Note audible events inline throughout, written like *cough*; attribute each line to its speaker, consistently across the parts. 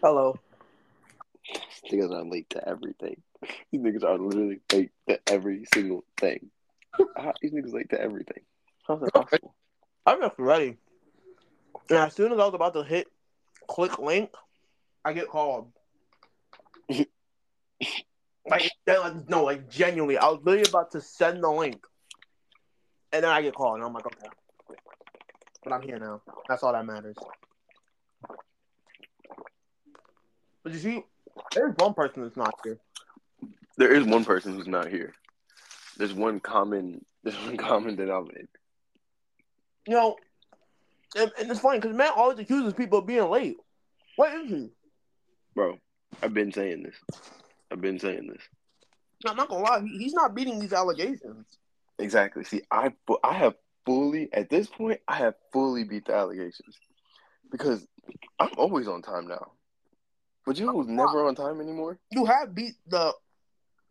Speaker 1: Hello.
Speaker 2: These niggas are late to everything. These niggas are literally late to every single thing. *laughs* How, these niggas late to everything. How's that possible?
Speaker 1: I'm just ready. And as soon as I was about to hit click link, I get called. *laughs* like, like, no, like genuinely, I was literally about to send the link, and then I get called, and I'm like, okay, but I'm here now. That's all that matters. But you see, there's one person that's not here.
Speaker 2: There is one person who's not here. There's one common. *laughs* There's one common denominator.
Speaker 1: You know, and, and it's funny because Matt always accuses people of being late. What is he?
Speaker 2: Bro, I've been saying this. I've been saying this.
Speaker 1: I'm not gonna lie, he's not beating these allegations.
Speaker 2: Exactly. See, I I have fully at this point I have fully beat the allegations because I'm always on time now. But you know who's never on time anymore?
Speaker 1: You have beat the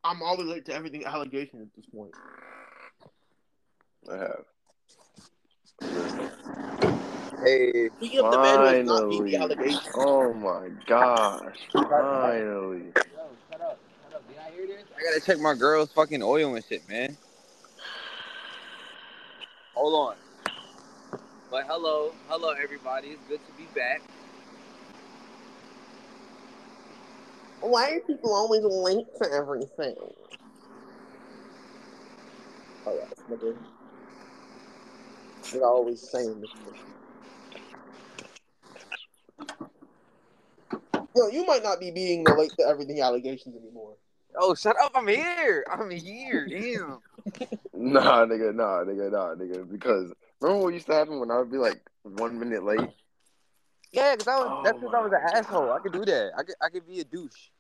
Speaker 1: I'm always late to everything allegation at this point.
Speaker 2: I have.
Speaker 3: Hey,
Speaker 1: Speaking of the man who has not beat
Speaker 2: Finally.
Speaker 1: the allegations.
Speaker 2: Oh my gosh. Finally.
Speaker 3: Yo, shut up, shut up. Did I hear this? I gotta check my girl's fucking oil and shit, man. Hold on. But hello, hello everybody. It's good to be back.
Speaker 1: Why are people always late to everything? Oh yeah, nigga. They're always saying this. Yo, you might not be being the late to everything allegations anymore.
Speaker 3: Oh, shut up! I'm here. I'm here. Damn. *laughs*
Speaker 2: Nah, nigga, nah, nigga, nah, nigga. Because remember what used to happen when I would be like one minute late?
Speaker 3: Yeah, cause I was.
Speaker 2: Oh
Speaker 3: that's because I was an
Speaker 2: my
Speaker 3: asshole. I could do that. I could. I could be a douche. *laughs*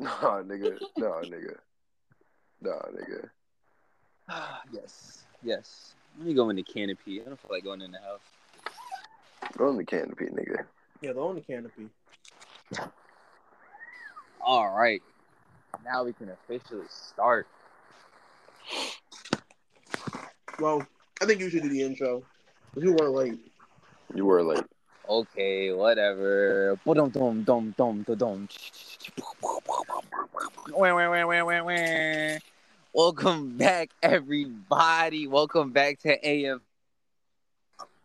Speaker 2: Nah, nigga, nah, nigga. Nah, nigga. *sighs*
Speaker 3: yes. Yes. Let me go in the canopy. I don't feel like going in the house.
Speaker 2: Go in the canopy, nigga.
Speaker 1: Yeah, go in the only canopy.
Speaker 3: All right. Now we can officially start.
Speaker 1: Well, I think you should do the intro. You weren't late.
Speaker 2: You were late.
Speaker 3: Okay, whatever. Dum dum dum dum dum. Welcome back, everybody. Welcome back to AF.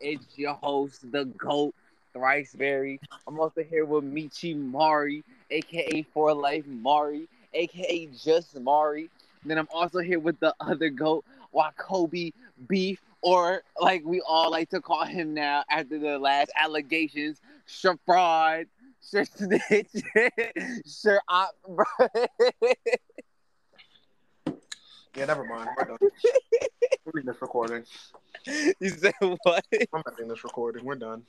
Speaker 3: It's your host, the GOAT, Thriceberry. I'm also here with Michi Mari, aka For Life Mari, aka Just Mari. Then I'm also here with the other GOAT, Wakobi Beef, or like we all like to call him now after the last allegations, Shafrod, Sir Snitch, *laughs* Sir Op, *laughs* bro.
Speaker 1: Yeah, never mind. We're done. *laughs* We're doing this recording.
Speaker 3: You said what?
Speaker 1: I'm not doing this recording. We're done.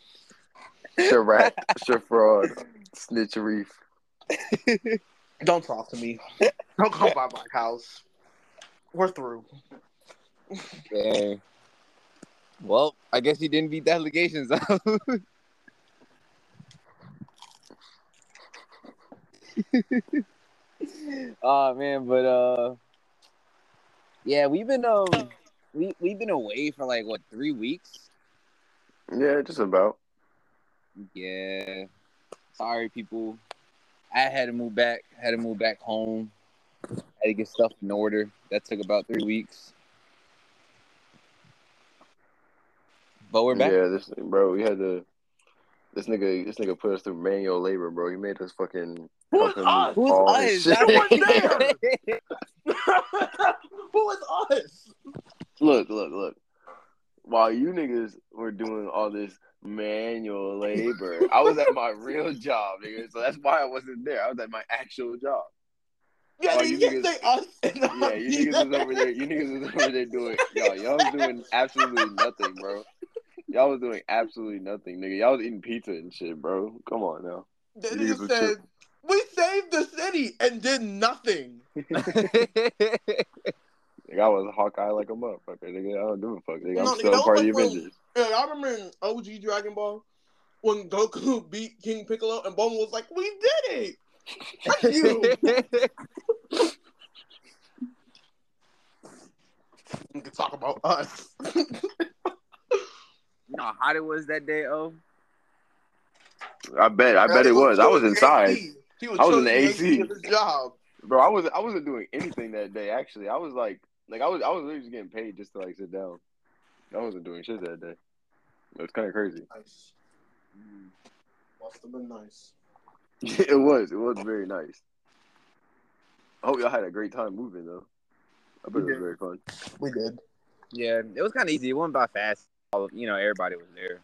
Speaker 2: Sharat, fraud, Snitch Reef.
Speaker 1: Don't talk to me. Don't come by my house. We're through.
Speaker 3: Dang. Well, I guess you didn't beat the allegations. though. oh *laughs* man, but uh, yeah, we've been um, we we've been away for like what three weeks.
Speaker 2: Yeah, just about.
Speaker 3: Yeah. Sorry, people. I had to move back. Had to move back home. Had to get stuff in order. That took about three weeks. But we're back.
Speaker 2: Yeah, this bro, we had to. This nigga, this nigga put us through manual labor, bro. He made us fucking.
Speaker 1: Who
Speaker 2: help
Speaker 1: is *laughs*
Speaker 2: him
Speaker 1: us?
Speaker 3: Who's us?
Speaker 2: his
Speaker 3: That
Speaker 2: shit.
Speaker 3: was
Speaker 1: Who is us?
Speaker 2: look, look, look. While you niggas were doing all this manual labor, I was at my real job, nigga. So that's why I wasn't there. I was at my actual job.
Speaker 1: Yeah,
Speaker 2: Oh,
Speaker 1: you,
Speaker 2: you niggas-
Speaker 1: say us.
Speaker 2: Yeah, you niggas was over there. You niggas was over there doing y'all. Y'all doing absolutely nothing, bro. Y'all was doing absolutely nothing, nigga. Y'all was eating pizza and shit, bro. Come on now.
Speaker 1: They
Speaker 2: Niggas
Speaker 1: just
Speaker 2: was
Speaker 1: said we saved the city and did nothing. *laughs* *laughs*
Speaker 2: Nigga, I was Hawkeye like a motherfucker, nigga. I don't give a fuck, nigga. I'm
Speaker 1: No, nigga,
Speaker 2: still
Speaker 1: that
Speaker 2: part of the
Speaker 1: like
Speaker 2: Avengers.
Speaker 1: Yeah, I remember in OG Dragon Ball when Goku *laughs* beat King Piccolo and Bulma was like, "We did it." Fuck you. We can talk about us.
Speaker 3: You know how hot it was that day, oh?
Speaker 2: I bet. I bet it was. I was inside,
Speaker 1: was,
Speaker 2: I was in the AC.
Speaker 1: job.
Speaker 2: bro. I was. I wasn't doing anything that day. Actually, I was like, like I was. I was literally just getting paid just to like sit down. I wasn't doing shit that day. It was kind of crazy.
Speaker 1: Nice. Must have been nice. *laughs*
Speaker 2: it was. It was very nice. I hope y'all had a great time moving though. I bet it was very fun.
Speaker 1: We did.
Speaker 3: Yeah, it was kind of easy. It went by fast. All you know, everybody was there.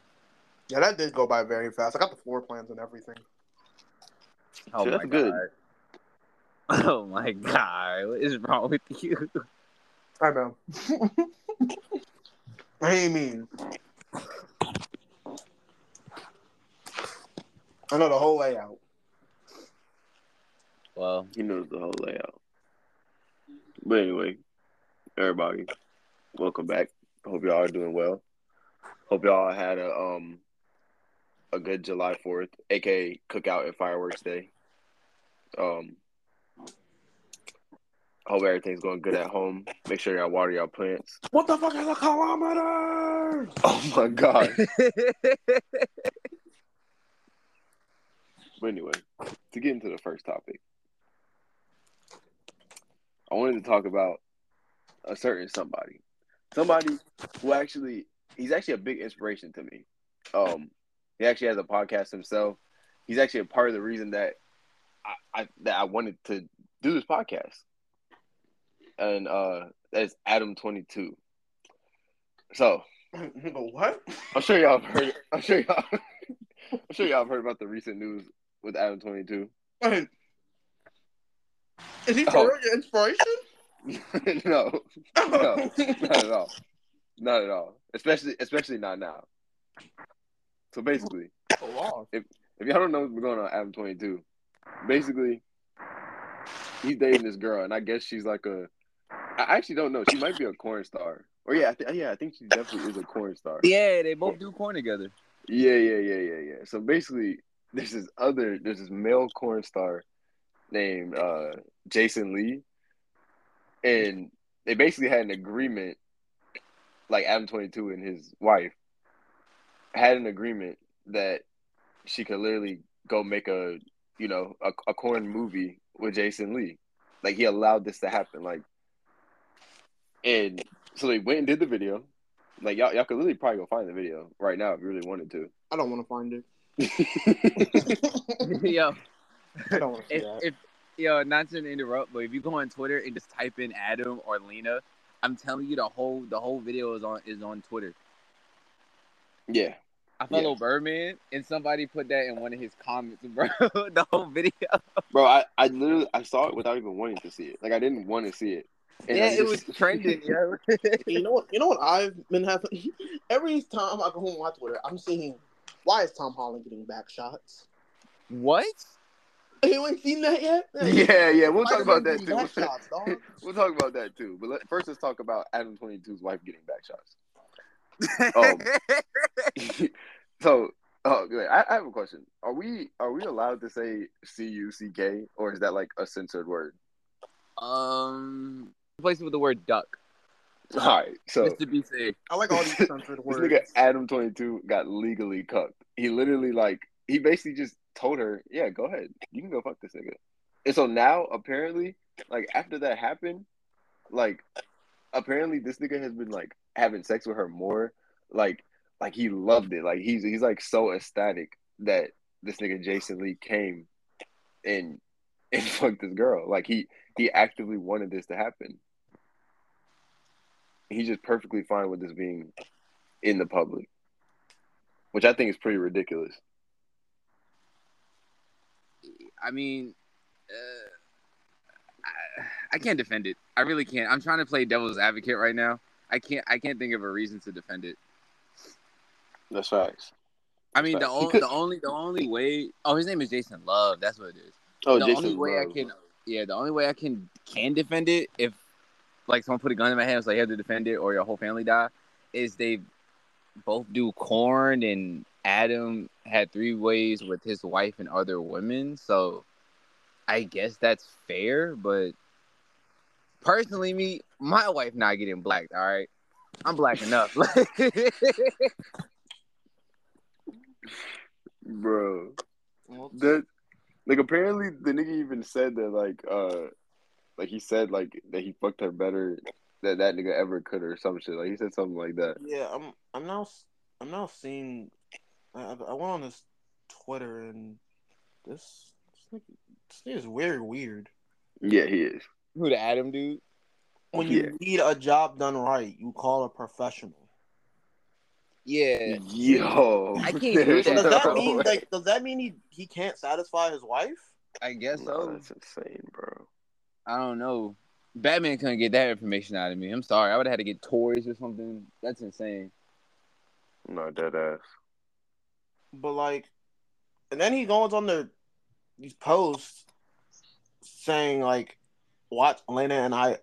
Speaker 1: Yeah, that did go by very fast. I got the floor plans and everything.
Speaker 3: Oh
Speaker 2: See,
Speaker 3: my
Speaker 2: that's good.
Speaker 3: god. *laughs* Oh my god, what is wrong with you?
Speaker 1: I know. *laughs* I ain't mean. I know the whole layout.
Speaker 3: Well,
Speaker 2: He knows the whole layout. But anyway, everybody, welcome back. Hope y'all are doing well. Hope y'all had a um a good July Fourth, aka Cookout and Fireworks Day. Um, hope everything's going good at home. Make sure y'all water y'all plants.
Speaker 1: What the fuck is a kilometer? *laughs*
Speaker 2: Oh my god! *laughs* But anyway, to get into the first topic, I wanted to talk about a certain somebody. Somebody who actually he's actually a big inspiration to me. Um he actually has a podcast himself. He's actually a part of the reason that I, I that I wanted to do this podcast. And uh that's Adam twenty two. So *laughs*
Speaker 1: what?
Speaker 2: I'm sure y'all have heard I'm sure y'all *laughs* I'm sure y'all have heard about the recent news with Adam twenty two.
Speaker 1: Is he for
Speaker 2: Oh.
Speaker 1: your inspiration? *laughs*
Speaker 2: no, no, not at all. Not at all. Especially, especially not now. So basically,
Speaker 1: So long.
Speaker 2: if y'all don't know what's going on, Adam twenty two, basically, he's dating this girl, and I guess she's like a. I actually don't know. She might be a corn star. Or yeah, I th- yeah, I think she definitely is a corn star.
Speaker 3: yeah, they both do corn together.
Speaker 2: Yeah, yeah, yeah, yeah, yeah. So basically, there's this other, there's this male corn star named uh, Jason Lee, and they basically had an agreement, like Adam Twenty Two and his wife had an agreement that she could literally go make a, you know, a, a corn movie with Jason Lee. Like he allowed this to happen, like, and so they went and did the video. Like y'all, y'all could literally probably go find the video right now if you really wanted to.
Speaker 1: I don't want to find it. *laughs*
Speaker 3: yo, *laughs*
Speaker 1: I don't want to see
Speaker 3: if,
Speaker 1: that.
Speaker 3: if yo, not to interrupt, but if you go on Twitter and just type in Adam or Lena, I'm telling you the whole the whole video is on is on Twitter.
Speaker 2: yeah,
Speaker 3: I follow
Speaker 2: Yeah.
Speaker 3: Birdman and somebody put that in one of his comments, bro. *laughs* the whole video.
Speaker 2: bro. I, I literally I saw it without even wanting to see it. Like I didn't want to see it. And
Speaker 3: yeah,
Speaker 2: I
Speaker 3: it was trending, yo. *laughs*
Speaker 1: You know what? You know what I've been having. *laughs* Every time I go home on Twitter, I'm seeing why is Tom Holland getting back shots?
Speaker 3: what?
Speaker 1: You ain't seen that yet? *laughs*
Speaker 2: yeah, yeah. We'll
Speaker 1: Why
Speaker 2: talk about that too.
Speaker 1: shots, *laughs*
Speaker 2: we'll talk about that too. But let, first, let's talk about Adam 22's wife getting back shots. Oh. *laughs* so, oh, good. I, I have a question. Are we are we allowed to say C U C K or is that like a censored word?
Speaker 3: um, replace it with the word duck.
Speaker 2: All right. So
Speaker 3: just to be safe.
Speaker 1: I like all these censored
Speaker 2: this
Speaker 1: words.
Speaker 2: nigga Adam 22 got legally cucked. He literally like he basically just told her, "Yeah, go ahead. You can go fuck this nigga." And so now apparently, like after that happened, like apparently this nigga has been like having sex with her more. Like like he loved it. Like he's he's like so ecstatic that this nigga Jason Lee came and and *laughs* fucked this girl. Like he he actively wanted this to happen. He's just perfectly fine with this being in the public, which I think is pretty ridiculous.
Speaker 3: I mean, uh, I, I can't defend it. I really can't. I'm trying to play devil's advocate right now. I can't. I can't think of a reason to defend it.
Speaker 2: That's facts.
Speaker 3: I mean, the. O- the only the only way. Oh, his name is Jason Luv. That's what it is.
Speaker 2: Oh,
Speaker 3: the
Speaker 2: Jason
Speaker 3: only way
Speaker 2: Love.
Speaker 3: I can, yeah, the only way I can can defend it if like someone put a gun in my hand, so you have to defend it, or your whole family die, is they both do corn and Adam had three ways with his wife and other women, so I guess that's fair. But personally, me, my wife not getting blacked. All right, I'm black enough. *laughs*
Speaker 2: Bro, That like apparently the nigga even said that like uh like he said like that he fucked her better that that nigga ever could or some shit. Like he said something like that.
Speaker 1: Yeah, I'm. I'm now. I'm now seeing. I, I went on this Twitter and this. This nigga, is very weird.
Speaker 2: Yeah, he is.
Speaker 3: Who the Adam dude?
Speaker 1: When
Speaker 2: Yeah.
Speaker 1: you need a job done right, you call a professional.
Speaker 3: Yeah.
Speaker 2: Yo,
Speaker 3: I *laughs* can't do
Speaker 2: there's
Speaker 1: So does that
Speaker 2: no
Speaker 1: mean like? Does that mean he he can't satisfy his wife?
Speaker 3: I guess
Speaker 2: No,
Speaker 3: so.
Speaker 2: that's insane, bro.
Speaker 3: I don't know. Batman couldn't get that information out of me. I'm sorry. I would have had to get toys or something. That's insane.
Speaker 2: No, dead ass.
Speaker 1: But like, and then he goes on the these posts saying like, "Watch Elena and I."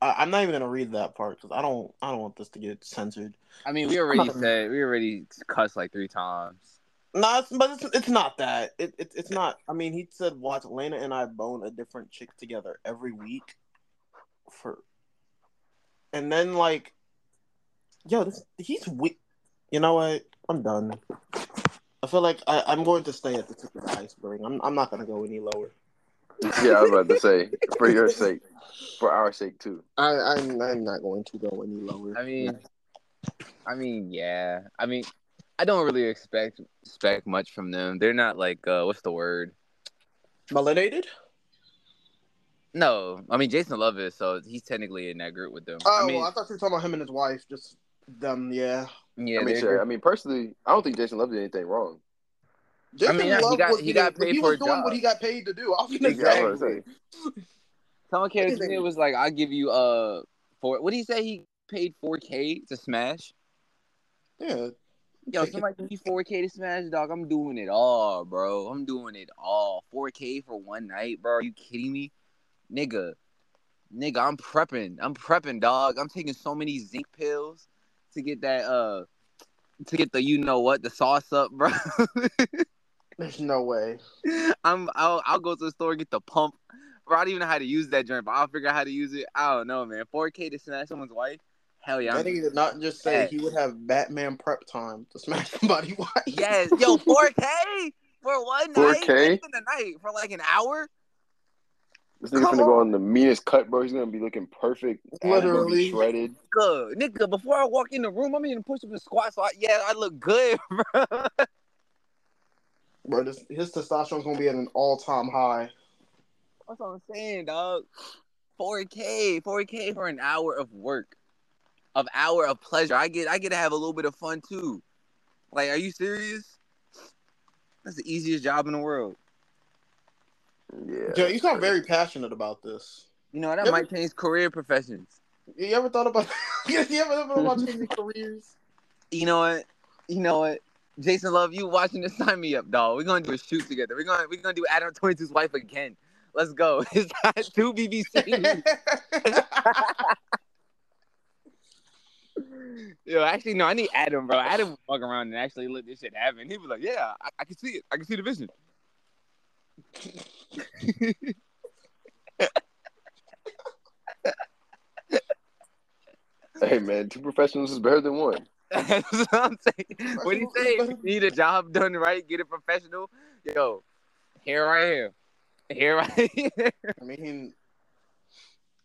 Speaker 1: I I'm not even gonna read that part because I don't. I don't want this to get censored.
Speaker 3: I mean, we already *laughs* said we already cussed like three times.
Speaker 1: No, it's, but it's, it's not that. It, it it's not. I mean, he said, "Watch Lena and I bone a different chick together every week." For, and then like, yo, this he's weak. You know what? I'm done. I feel like I, I'm going to stay at the tip of the iceberg. I'm I'm not gonna go any lower.
Speaker 2: Yeah, I was about to say for your sake, for our sake too.
Speaker 1: I I'm, I'm not going to go any lower.
Speaker 3: I mean, I mean, yeah. I mean, I don't really expect expect much from them. They're not like uh, what's the word?
Speaker 1: melanated.
Speaker 3: No, I mean Jason Luv is, so he's technically in that group with them.
Speaker 1: Oh,
Speaker 3: I mean,
Speaker 1: well, I thought you were talking about him and his wife. Just them, yeah.
Speaker 3: Yeah,
Speaker 2: I mean, sure. I mean, personally, I don't think Jason Luv did anything wrong.
Speaker 1: Jason
Speaker 3: mean, yeah, he
Speaker 1: Love
Speaker 3: got-
Speaker 1: was
Speaker 3: he got paid
Speaker 1: he
Speaker 3: for
Speaker 1: was
Speaker 3: a
Speaker 1: doing
Speaker 3: job.
Speaker 1: what he got paid to do. I was gonna
Speaker 2: Yeah, I
Speaker 1: say.
Speaker 2: was gonna say.
Speaker 3: Someone came to
Speaker 1: Anything.
Speaker 3: me and was like, "I'll give you uh for what did he say? He paid 4K to Smash.
Speaker 1: Yeah.
Speaker 3: Yo, somebody give me 4K to Smash, dog. I'm doing it all, bro. I'm doing it all. 4K for one night, bro. Are you kidding me, nigga? Nigga, I'm prepping. I'm prepping, dog. I'm taking so many zinc pills to get that uh to get the you know what the sauce up, bro. *laughs*
Speaker 1: There's no way.
Speaker 3: I'm I'll I'll go to the store get the pump. Bro, I don't even know how to use that joint, but I'll figure out how to use it. I don't know, man. 4K to smash someone's wife? Hell yeah.
Speaker 1: I
Speaker 3: I'm-
Speaker 1: think he did not just say
Speaker 3: Yeah.
Speaker 1: he would have Batman prep time to smash *laughs* somebody wife.
Speaker 3: Yes, yo, 4K for one night.
Speaker 2: 4K?
Speaker 3: Not even a night for like an hour.
Speaker 2: This nigga's
Speaker 1: Come
Speaker 2: finna go
Speaker 1: on.
Speaker 2: on the meanest cut, bro. He's gonna be looking perfect. Abs gonna be
Speaker 1: Literally.
Speaker 2: shredded.
Speaker 3: Good, nigga. Before I walk in the room, I'm gonna even push up and squat. So I, yeah, I look good, *laughs* bro.
Speaker 1: Bro, this, his testosterone's gonna be at an all time high.
Speaker 3: That's what I'm saying, dog. 4K, 4K for an hour of work, of hour of pleasure. I get, I get to have a little bit of fun too. Like, are you serious? That's the easiest job in the world.
Speaker 2: Yeah.
Speaker 1: Joe, you sound very passionate about this.
Speaker 3: You know that
Speaker 1: Yeah,
Speaker 3: might change career professions.
Speaker 1: You ever thought about *laughs* you ever thought about changing *laughs* careers?
Speaker 3: You know what? You know what? Jason Luv, you watching this? *laughs* Sign me up, dog. We're gonna do a shoot together. We're gonna we're gonna do Adam 22's wife again. Let's go. It's that two BBC. Yo, actually, no, I need Adam, bro. Adam would fuck around and actually let this shit happen. He'd be like, "Yeah, I, I can see it. I can see the vision."
Speaker 2: Hey man, two professionals is better than one. *laughs*
Speaker 3: That's what I'm saying. What do you say? Need a job done right, get a professional. Yo, here I am. Here I am.
Speaker 1: I mean,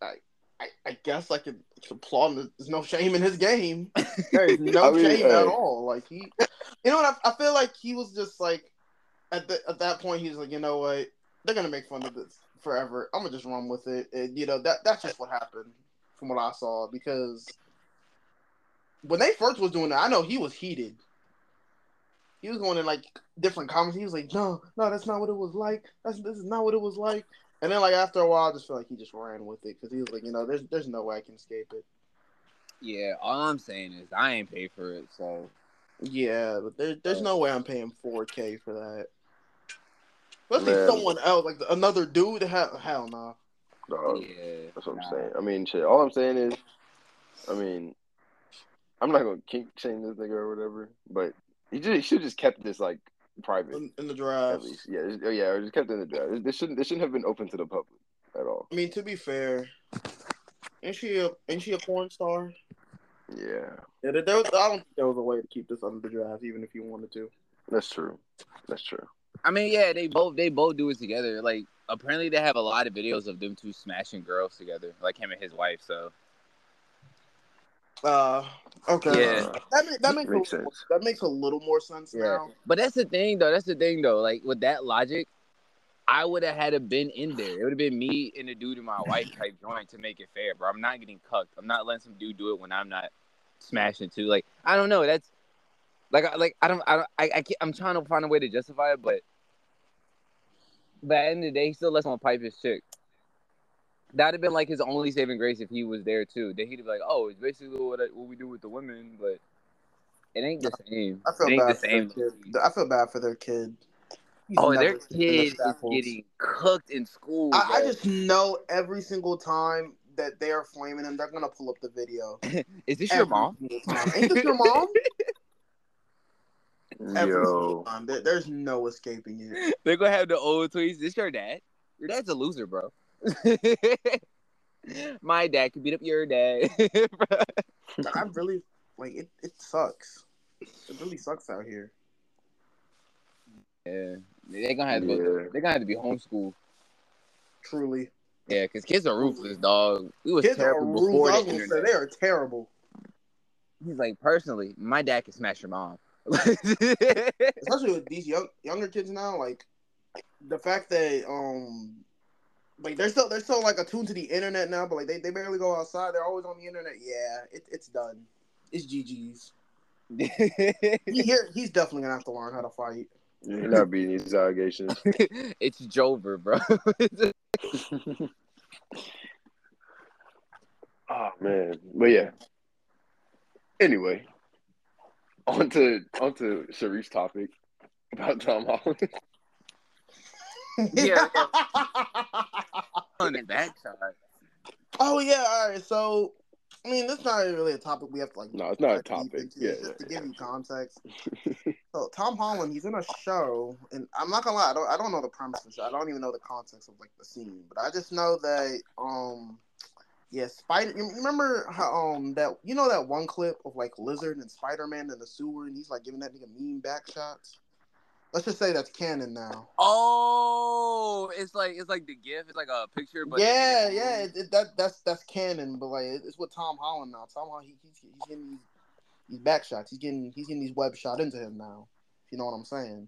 Speaker 1: I, I, I guess I could applaud. him. There's no shame in his game. There's *laughs* no
Speaker 2: I mean,
Speaker 1: shame at *laughs* all. Like he, you know what? I, I feel like he was just like, at the, at that point, he's like, you know what? They're gonna make fun of this forever. I'm gonna just run with it. And you know that that's just what happened from what I saw because when they first was doing that, I know he was heated. He was going in like different comments. He was like, "No, no, that's not what it was like. That's this is not what it was like." And then like after a while, I just feel like he just ran with it because he was like, you know, there's there's no way I can escape it.
Speaker 3: Yeah, all I'm saying is I ain't paid for it, so
Speaker 1: Yeah, but there, there's no way I'm paying 4K for that. Especially
Speaker 2: Man.
Speaker 1: someone else, like another dude. Hell, hell no.
Speaker 2: Dog.
Speaker 3: yeah.
Speaker 2: That's what I'm saying. I mean, shit. All I'm saying is, I mean, I'm not gonna kink shame this nigga or whatever, but he just he should just kept this like private
Speaker 1: In, in the
Speaker 2: at least. Yeah, just, yeah, or just kept it in the draft. This shouldn't this shouldn't have been open to the public at all.
Speaker 1: I mean, to be fair, ain't she a ain't she a porn star?
Speaker 2: Yeah,
Speaker 1: Yeah, there, there was, I don't think there was a way to keep this under the draft, even if you wanted to.
Speaker 2: that's true. That's true.
Speaker 3: I mean, yeah, they both they both do it together. Like apparently they have a lot of videos of them two smashing girls together, like him and his wife. So
Speaker 1: Uh, okay.
Speaker 3: Yeah.
Speaker 1: That, ma- that makes,
Speaker 2: Makes
Speaker 1: a,
Speaker 2: sense.
Speaker 1: that makes a little more sense
Speaker 3: Yeah.
Speaker 1: now.
Speaker 3: But that's the thing, though. That's the thing, though. Like with that logic, I would have had to been in there. It would have been me and the dude and my wife *laughs* type joint to make it fair, bro. I'm not getting cucked. I'm not letting some dude do it when I'm not smashing too. Like I don't know. That's like like I don't I don't I, I can't, I'm trying to find a way to justify it, but but at the end of the day, he still lets someone pipe his chick. That'd have been like his only saving grace if he was there too. Then he'd be like, "Oh, it's basically what I, what we do with the women," but it ain't the same.
Speaker 1: I feel bad
Speaker 3: the
Speaker 1: for their kid. I feel bad for their kid. He's
Speaker 3: Oh, their
Speaker 1: the
Speaker 3: kid is getting cooked in school.
Speaker 1: I, I just know every single time that they are flaming him, they're gonna pull up the video. *laughs*
Speaker 3: is this your mom?
Speaker 1: Ain't this your mom? *laughs* Every
Speaker 2: Yo,
Speaker 1: time. There- there's no escaping it. *laughs*
Speaker 3: They're gonna have the old tweets. This your dad? Your dad's a loser, bro. *laughs* My dad could beat up your dad. *laughs*
Speaker 1: I'm really like it. It sucks. It really sucks out here.
Speaker 3: yeah, they're gonna have to go.
Speaker 2: Yeah.
Speaker 3: They're gonna have to be homeschooled.
Speaker 1: Truly,
Speaker 3: Yeah, because kids are ruthless, dog. We was
Speaker 1: kids
Speaker 3: terrible before the
Speaker 1: was gonna say
Speaker 3: internet.
Speaker 1: they are terrible.
Speaker 3: He's like, personally, my dad can smash your mom. *laughs*
Speaker 1: especially with these young younger kids now, like the fact that um like they're still they're still like attuned to the internet now, but like they, they barely go outside. They're always on the internet. Yeah, it, it's done. It's GG's. *laughs* He, here he's definitely gonna have to learn how to fight.
Speaker 2: you're not beating these allegations. *laughs*
Speaker 3: it's Jover, bro.
Speaker 2: Oh man, but yeah. Anyway, on to on Sharif's topic about Tom Holland.
Speaker 3: Yeah. on the backside.
Speaker 1: oh yeah, all right. So I mean, this not really a topic we have to like.
Speaker 2: No, it's not a topic.
Speaker 1: into.
Speaker 2: Yeah,
Speaker 1: just
Speaker 2: yeah,
Speaker 1: to give you context. *laughs* So Tom Holland, he's in a show, and I'm not gonna lie, I don't, I don't know the premise of the show. I don't even know the context of like the scene, but I just know that um, yeah, Spider. You remember how um that you know that one clip of like Lizard and Spider Man in the sewer, and he's like giving that nigga mean back shots. Let's just say that's canon now.
Speaker 3: Oh, it's like it's like the gift. It's like a picture, but
Speaker 1: yeah, yeah, it, it, that that's that's canon, but like it's with Tom Holland now. Tom Holland, he, he's, he's getting these, these back shots. He's getting he's getting these web shot into him now. If you know what I'm saying.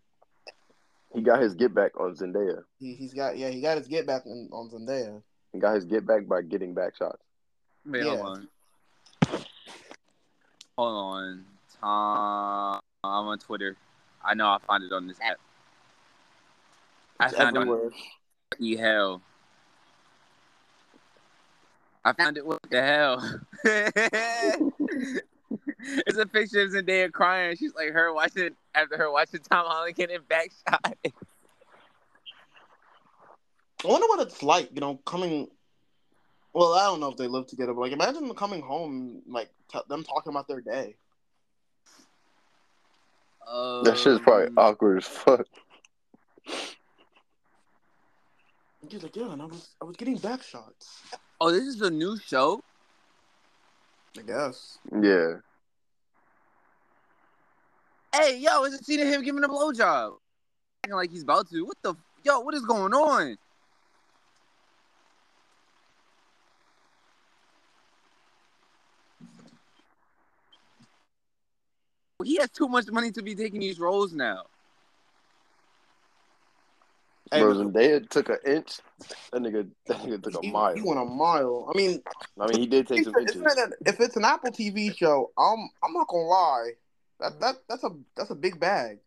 Speaker 2: he got his get back on Zendaya.
Speaker 1: He he's got yeah he got his get back on, on Zendaya.
Speaker 2: He got his get back by getting back shots.
Speaker 3: Wait,
Speaker 1: Yeah.
Speaker 3: hold on. Hold on. Tom, I'm on Twitter. I know I found it on this app. I
Speaker 1: It's
Speaker 3: found
Speaker 1: everywhere.
Speaker 3: it on hell. I found it. What the hell? *laughs* it's a picture of Zendaya crying. She's like her watching after her watching Tom Holland getting back shot. *laughs*
Speaker 1: I wonder what it's like, you know, coming. Well, I don't know if they live together, but like, imagine coming home, like t- them talking about their day.
Speaker 2: That shit's probably
Speaker 3: Um,
Speaker 2: awkward as fuck.
Speaker 1: And he's like, yeah, and I was I was getting back shots.
Speaker 3: Oh, this is a new show.
Speaker 1: I guess.
Speaker 2: Yeah.
Speaker 3: Hey, yo, it's it scene of him giving a blowjob. Acting like he's about to. What the? Yo, what is going on? He has too much money to be taking these roles now.
Speaker 1: Hey,
Speaker 2: Bro,
Speaker 1: but
Speaker 2: Zendaya took an inch. That nigga, that nigga took a
Speaker 1: he,
Speaker 2: mile.
Speaker 1: he went a mile. I mean,
Speaker 2: I mean, he did take some inches.
Speaker 1: isn't a- if it's an Apple TV show, I'm I'm not gonna lie. That that that's a that's a big bag.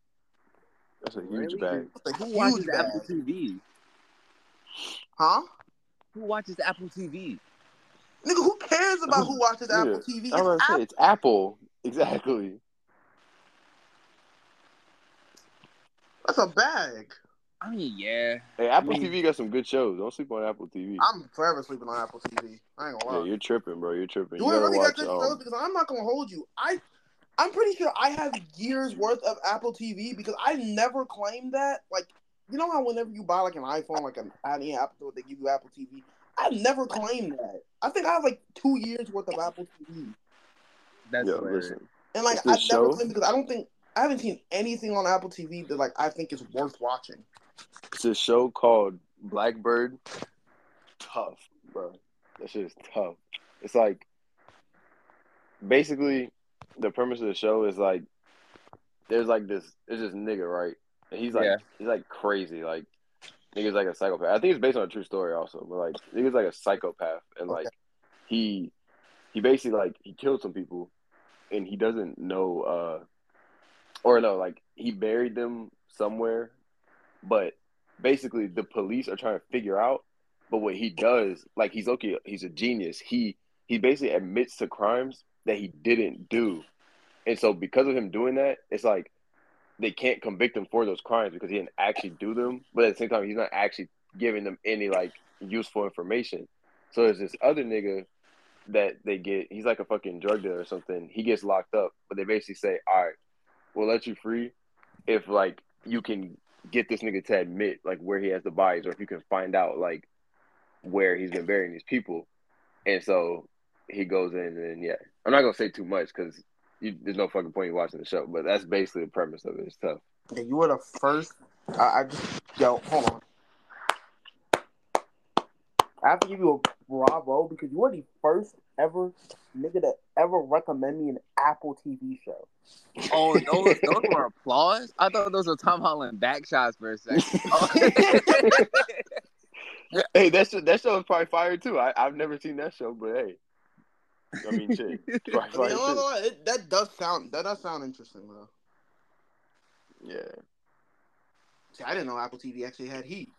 Speaker 2: That's a huge
Speaker 3: Really?
Speaker 2: bag.
Speaker 1: That's a
Speaker 3: Who watches
Speaker 1: bag.
Speaker 3: Apple TV?
Speaker 1: Huh?
Speaker 3: Who watches Apple TV?
Speaker 1: Nigga, who cares about who watches Apple TV? It's
Speaker 2: I was gonna say
Speaker 1: Apple.
Speaker 2: it's Apple. *laughs* Exactly.
Speaker 1: That's a bag.
Speaker 3: I mean, yeah.
Speaker 2: Hey, Apple
Speaker 1: I mean-
Speaker 2: TV got some good shows. Don't sleep on Apple TV.
Speaker 1: I'm forever sleeping on Apple TV. I ain't gonna lie.
Speaker 2: Yeah, you're tripping, bro. You're tripping.
Speaker 1: Do
Speaker 2: You
Speaker 1: it
Speaker 2: gotta
Speaker 1: really got
Speaker 2: watch.
Speaker 1: good shows?
Speaker 2: Um,
Speaker 1: Because I'm not gonna hold you. I, I'm pretty sure I have years worth of Apple TV because I never claimed that. Like, you know how whenever you buy like an iPhone, like an any Apple they give you Apple TV. I never claimed that. I think I have like two years worth of Apple TV,
Speaker 3: That's
Speaker 2: yo,
Speaker 3: hilarious.
Speaker 2: listen.
Speaker 1: and like I
Speaker 2: this
Speaker 1: never claimed because I don't think I haven't seen anything on Apple TV that like I think is worth watching.
Speaker 2: It's a show called Black Bird. Tough, bro. That shit is tough. It's like basically the premise of the show is like there's like this there's this nigga, right? And he's like
Speaker 3: Yeah.
Speaker 2: he's like crazy, like nigga's like a psychopath. I think it's based on a true story also, but like nigga's like a psychopath and like he he basically like he killed some people and he doesn't know uh or no, like he buried them somewhere, but basically the police are trying to figure out. But what he does, like he's okay, he's a genius. He he basically admits to crimes that he didn't do, and so because of him doing that, it's like they can't convict him for those crimes because he didn't actually do them. But at the same time, he's not actually giving them any like useful information. So there's this other nigga that they get. He's like a fucking drug dealer or something. He gets locked up, but they basically say, "All right, we'll let you free if like you can get this nigga to admit like where he has the bodies, or if you can find out like where he's been burying these people." And so he goes in, and yeah, I'm not gonna say too much because there's no fucking point in watching the show. But that's basically the premise of it. It's tough.
Speaker 1: Yeah, you were the first. I, I just yo, hold on. I have to give you a bravo because you were the first ever nigga to ever recommend me an Apple TV show.
Speaker 3: Oh, those those were applause. I thought those were Tom Holland back shots for a second. Oh. *laughs*
Speaker 2: Hey, that show, that show is probably fire too. I, I've never seen that show, but hey, I mean, shit, *laughs* it's probably
Speaker 1: I
Speaker 2: fire
Speaker 1: mean, I'm not
Speaker 2: too.
Speaker 1: gonna lie, it, that does sound that does sound interesting though.
Speaker 2: Yeah,
Speaker 1: See, I didn't know Apple TV actually had heat.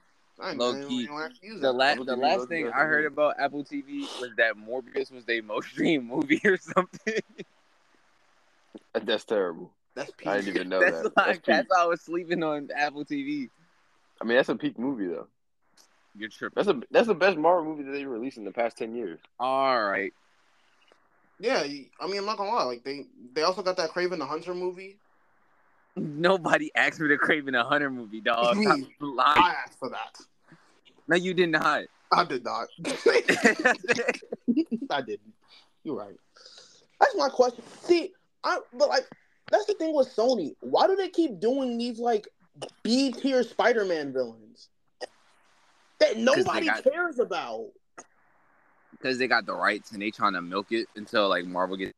Speaker 1: I didn't
Speaker 3: Low
Speaker 1: know
Speaker 3: key.
Speaker 1: anyone actually used
Speaker 3: the
Speaker 1: it.
Speaker 3: last the last thing I
Speaker 2: definitely-
Speaker 3: heard about Apple TV was that Morbius was their most *laughs* streamed movie or something.
Speaker 2: that's terrible.
Speaker 1: That's peak.
Speaker 2: I didn't even know
Speaker 3: that's
Speaker 2: that.
Speaker 3: like
Speaker 2: That's
Speaker 3: that's, why I was sleeping on Apple TV.
Speaker 2: I mean, that's a peak movie though.
Speaker 3: You're tripping.
Speaker 2: That's a that's the best Marvel movie that they released in the past ten years.
Speaker 3: All right.
Speaker 1: Yeah, I mean, I'm not gonna lie. Like they, they also got that Kraven the Hunter movie.
Speaker 3: Nobody asked me to Kraven a Hunter movie, dog. Stop
Speaker 1: Me.
Speaker 3: lying.
Speaker 1: I asked for that.
Speaker 3: No, you did not.
Speaker 1: I did not. *laughs* I didn't. You're right. That's my question. See, I but like that's the thing with Sony. Why do they keep doing these like B tier Spider Man villains that nobody
Speaker 3: got-
Speaker 1: cares about?
Speaker 3: Because they got the rights and they trying to milk it until like Marvel gets.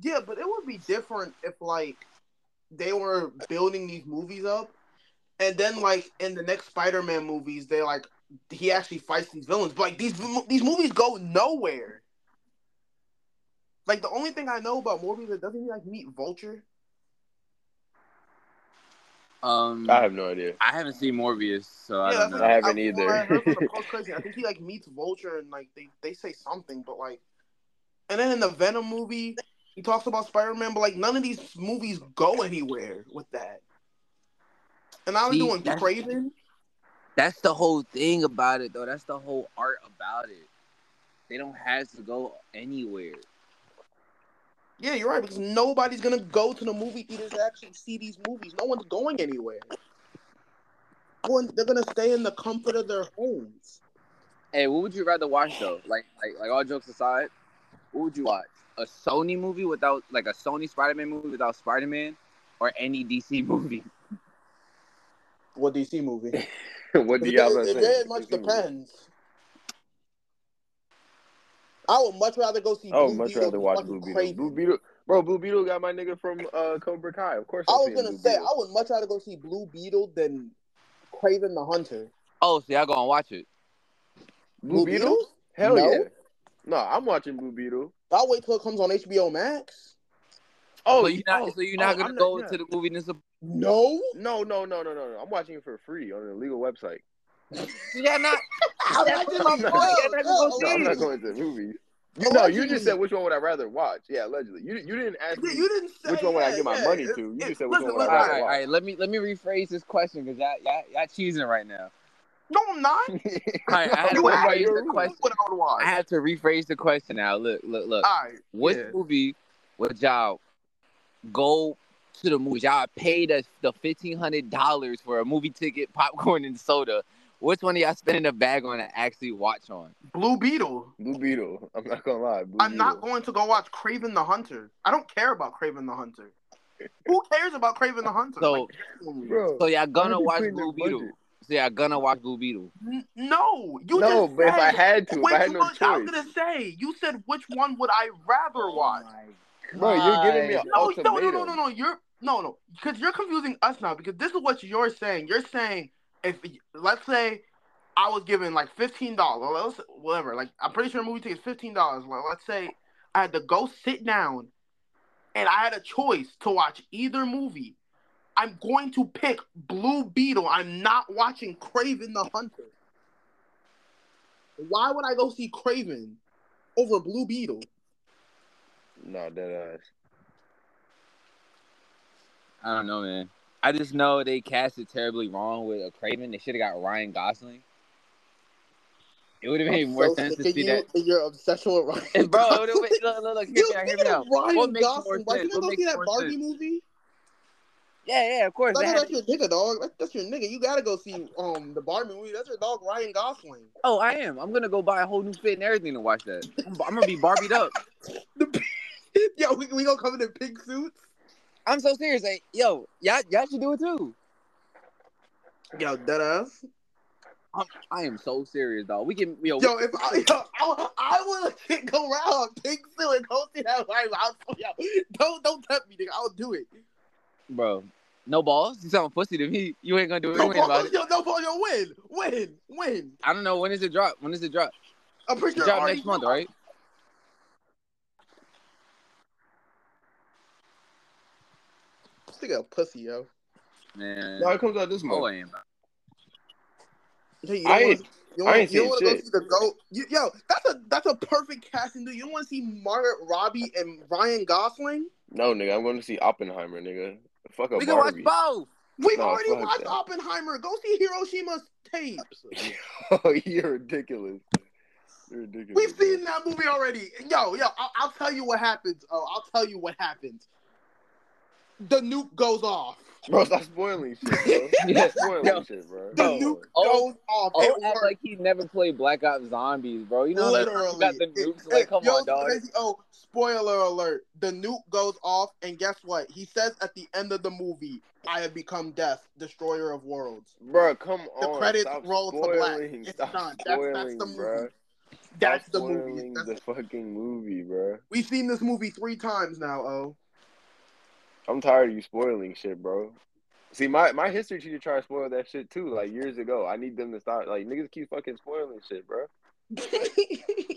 Speaker 1: Yeah, but it would be different if like they were building these movies up, and then like in the next Spider Man movies, they like he actually fights these villains. But like these these movies go nowhere. Like the only thing I know about Morbius is doesn't he like meet Vulture?
Speaker 3: Um,
Speaker 2: I have no idea.
Speaker 3: I haven't seen Morbius, so I don't
Speaker 1: that's
Speaker 3: know.
Speaker 2: I haven't
Speaker 1: I,
Speaker 2: either.
Speaker 1: I heard from the *laughs* post crazy. I think he like meets Vulture and like they they say something, but like, and then in the Venom movie, he talks about Spider Man, but like none of these movies go anywhere with that. And I was
Speaker 3: See,
Speaker 1: doing
Speaker 3: that's-
Speaker 1: Kraven.
Speaker 3: That's the whole thing about it, though. That's the whole art about it. They don't have to go anywhere.
Speaker 1: Yeah, you're right because nobody's gonna go to the movie theaters to actually see these movies. No one's going anywhere. Well, they're gonna stay in the comfort of their homes.
Speaker 3: Hey, what would you rather watch though? Like, like, like all jokes aside, what would you watch? A Sony movie without, like, a Sony Spider-Man movie without Spider-Man, or any DC *laughs* movie?
Speaker 1: What DC movie? *laughs*
Speaker 2: what do y'all
Speaker 1: it,
Speaker 2: say?
Speaker 1: it very much depends. I would much rather go see.
Speaker 2: Oh,
Speaker 1: Blue
Speaker 2: much
Speaker 1: Beetle
Speaker 2: rather watch Blue Beetle.
Speaker 1: Kraven.
Speaker 2: Blue Beetle, bro. Blue Beetle got my nigga from uh Cobra Kai. Of course,
Speaker 1: I
Speaker 2: I'm
Speaker 1: was gonna
Speaker 2: Blue
Speaker 1: say
Speaker 2: Beetle.
Speaker 1: I would much rather go see Blue Beetle than Kraven the Hunter.
Speaker 3: Oh, so y'all gonna watch it?
Speaker 2: Blue,
Speaker 1: Blue
Speaker 2: Beetle?
Speaker 1: Beetle?
Speaker 2: Hell
Speaker 1: No.
Speaker 2: yeah. No, I'm watching Blue Beetle.
Speaker 1: I'll wait till it comes on HBO Max.
Speaker 2: Oh,
Speaker 3: so you're not,
Speaker 2: oh,
Speaker 3: so you're not
Speaker 2: oh,
Speaker 3: gonna
Speaker 2: I'm
Speaker 3: go
Speaker 2: yeah.
Speaker 3: to the movie and support?
Speaker 1: No,
Speaker 2: No, no, no, no, no, no. I'm watching it for free on a legal website.
Speaker 3: Yeah, not. *laughs*
Speaker 1: How
Speaker 3: That's
Speaker 1: did
Speaker 3: what
Speaker 1: I
Speaker 3: I'm
Speaker 1: know?
Speaker 3: saying. That's what I'm
Speaker 2: No, I'm not going to the movies. You, no, you just said which one would I rather watch. Yeah, allegedly. You you didn't ask me.
Speaker 1: you didn't say
Speaker 2: Which one would I
Speaker 1: yeah,
Speaker 2: give my
Speaker 1: yeah.
Speaker 2: money
Speaker 1: It-
Speaker 2: to? You
Speaker 1: it-
Speaker 2: just said which
Speaker 1: listen,
Speaker 2: one would
Speaker 3: All
Speaker 2: I
Speaker 1: listen,
Speaker 2: rather
Speaker 3: all
Speaker 2: watch.
Speaker 3: right. Let me let me rephrase this question because y'all, y'all y'all choosing right now.
Speaker 1: No, I'm not. *laughs*
Speaker 3: All right, I had to
Speaker 1: You
Speaker 3: rephrase the question.
Speaker 1: I.
Speaker 3: I had to rephrase the question now. Look, look, look.
Speaker 1: All right.
Speaker 3: Which
Speaker 1: yeah.
Speaker 3: movie would y'all go to the movie? Y'all paid us the fifteen hundred dollars for a movie ticket, *laughs* popcorn, and soda. Which one of y'all spending a bag on to actually watch on?
Speaker 1: Blue Beetle.
Speaker 2: Blue Beetle. *laughs* I'm not gonna lie. Blue
Speaker 1: I'm not going to go watch Kraven the Hunter. I don't care about Kraven the Hunter. Who cares about Kraven the Hunter?
Speaker 3: So-
Speaker 1: Like.
Speaker 2: Bro,
Speaker 3: So y'all gonna watch Blue Beetle.
Speaker 2: budget?
Speaker 3: So y'all gonna watch Blue Beetle.
Speaker 1: N- no, you
Speaker 2: no,
Speaker 1: just
Speaker 2: but if I had to, if I had no
Speaker 1: one. I was gonna say you said which one would I rather oh watch?
Speaker 2: Bro, you're giving me a-
Speaker 1: No, no, no, no, no, no. You're no, no, because you're confusing us now. Because this is what you're saying. You're saying if let's say I was given like fifteen dollars, whatever. Like I'm pretty sure a movie ticket is fifteen dollars. Like, let's say I had to go sit down, and I had a choice to watch either movie. I'm going to pick Blue Beetle. I'm not watching Kraven the Hunter. Why would I go see Kraven over Blue Beetle?
Speaker 2: No, dead ass.
Speaker 3: I don't know, man. I just know they cast it terribly wrong with a Kraven. They should have got Ryan Gosling. It would have made
Speaker 1: I'm
Speaker 3: more
Speaker 1: so
Speaker 3: sense to see
Speaker 1: of
Speaker 3: that.
Speaker 1: you and your obsession with Ryan.
Speaker 3: And *laughs* bro, it would've been- look, look, look, hear
Speaker 1: You
Speaker 3: me out, hear me
Speaker 1: speaking
Speaker 3: out.
Speaker 1: of
Speaker 3: What makes
Speaker 1: Gosling, why
Speaker 3: sense?
Speaker 1: you
Speaker 3: What
Speaker 1: not go see that Barbie
Speaker 3: sense?
Speaker 1: movie?
Speaker 3: Yeah, yeah, of course. They
Speaker 1: that's your nigga, dog. That's, that's your nigga. You gotta go see um the Barbie movie. That's your dog, Ryan Gosling.
Speaker 3: Oh, I am. I'm gonna go buy a whole new fit and everything to watch that. I'm, I'm gonna be Barbied up. *laughs* *laughs*
Speaker 1: Yo, we, we gonna come in in pink suits.
Speaker 3: I'm so serious. Like, yo, y'all, y'all should do it too.
Speaker 1: Yo, dead ass.
Speaker 3: I'm, I am so serious, dog. We can, yo,
Speaker 1: Yo, if I, yo, I, I would legit *laughs* go around in pink suit and go see that Ryan Gosling. Yo, don't don't tempt me, nigga. I'll do it.
Speaker 3: Bro. No balls. You sound pussy to me. You ain't gonna do
Speaker 1: No
Speaker 3: anything about
Speaker 1: balls,
Speaker 3: it.
Speaker 1: yo, no balls, yo, win, win, win.
Speaker 3: I don't know When is it drop. When is it drop?
Speaker 1: I'm pretty
Speaker 3: It
Speaker 1: sure
Speaker 3: drop next month,
Speaker 1: dropped.
Speaker 3: right?
Speaker 1: This nigga a pussy, yo.
Speaker 3: Man,
Speaker 2: No, it comes out this
Speaker 3: oh,
Speaker 2: month.
Speaker 3: I am.
Speaker 1: Hey, you
Speaker 2: I ain't-
Speaker 1: wanna- You
Speaker 2: I
Speaker 1: want,
Speaker 2: ain't
Speaker 1: you don't
Speaker 2: seen
Speaker 1: want to go see the goat? You, yo, that's a that's a perfect casting, dude. You want to see Margaret Robbie and Ryan Gosling?
Speaker 2: No, nigga, I'm going to see Oppenheimer, nigga. Fuck a
Speaker 3: We can watch both.
Speaker 1: We've
Speaker 2: No,
Speaker 1: already watched
Speaker 2: that.
Speaker 1: Oppenheimer. Go see Hiroshima's tapes. *laughs*
Speaker 2: oh, you're ridiculous. You're ridiculous.
Speaker 1: We've seen that movie already. Yo, yo, I'll, I'll tell you what happens. Oh, I'll tell you what happens. The nuke goes off.
Speaker 2: Bro, stop spoiling shit, bro. *laughs*
Speaker 3: Yeah.
Speaker 2: Spoiling
Speaker 3: Yo.
Speaker 2: shit, bro.
Speaker 1: The nuke
Speaker 3: Oh,
Speaker 1: goes off.
Speaker 3: Oh, act like he never played Black Ops Zombies, bro. You know, like,
Speaker 1: Literally.
Speaker 3: you got the nukes.
Speaker 1: it-
Speaker 3: like, come
Speaker 1: yo,
Speaker 3: on, dog.
Speaker 1: crazy- Oh, spoiler alert. The nuke goes off, and guess what? He says at the end of the movie, I have become death, destroyer of worlds.
Speaker 2: Bro, come
Speaker 1: The
Speaker 2: on.
Speaker 1: The credits
Speaker 2: stop
Speaker 1: roll to black.
Speaker 2: spoiling.
Speaker 1: It's
Speaker 2: Stop
Speaker 1: done. That's- that's
Speaker 2: spoiling,
Speaker 1: the movie.
Speaker 2: bro.
Speaker 1: That's
Speaker 2: Stop
Speaker 1: the movie. That's-
Speaker 2: the fucking movie, bro.
Speaker 1: We've seen this movie three times now, oh.
Speaker 2: I'm tired of you spoiling shit, bro. See, my, my history teacher tried to spoil that shit too, like years ago. I need them to stop. Like niggas keep fucking spoiling shit, bro. *laughs*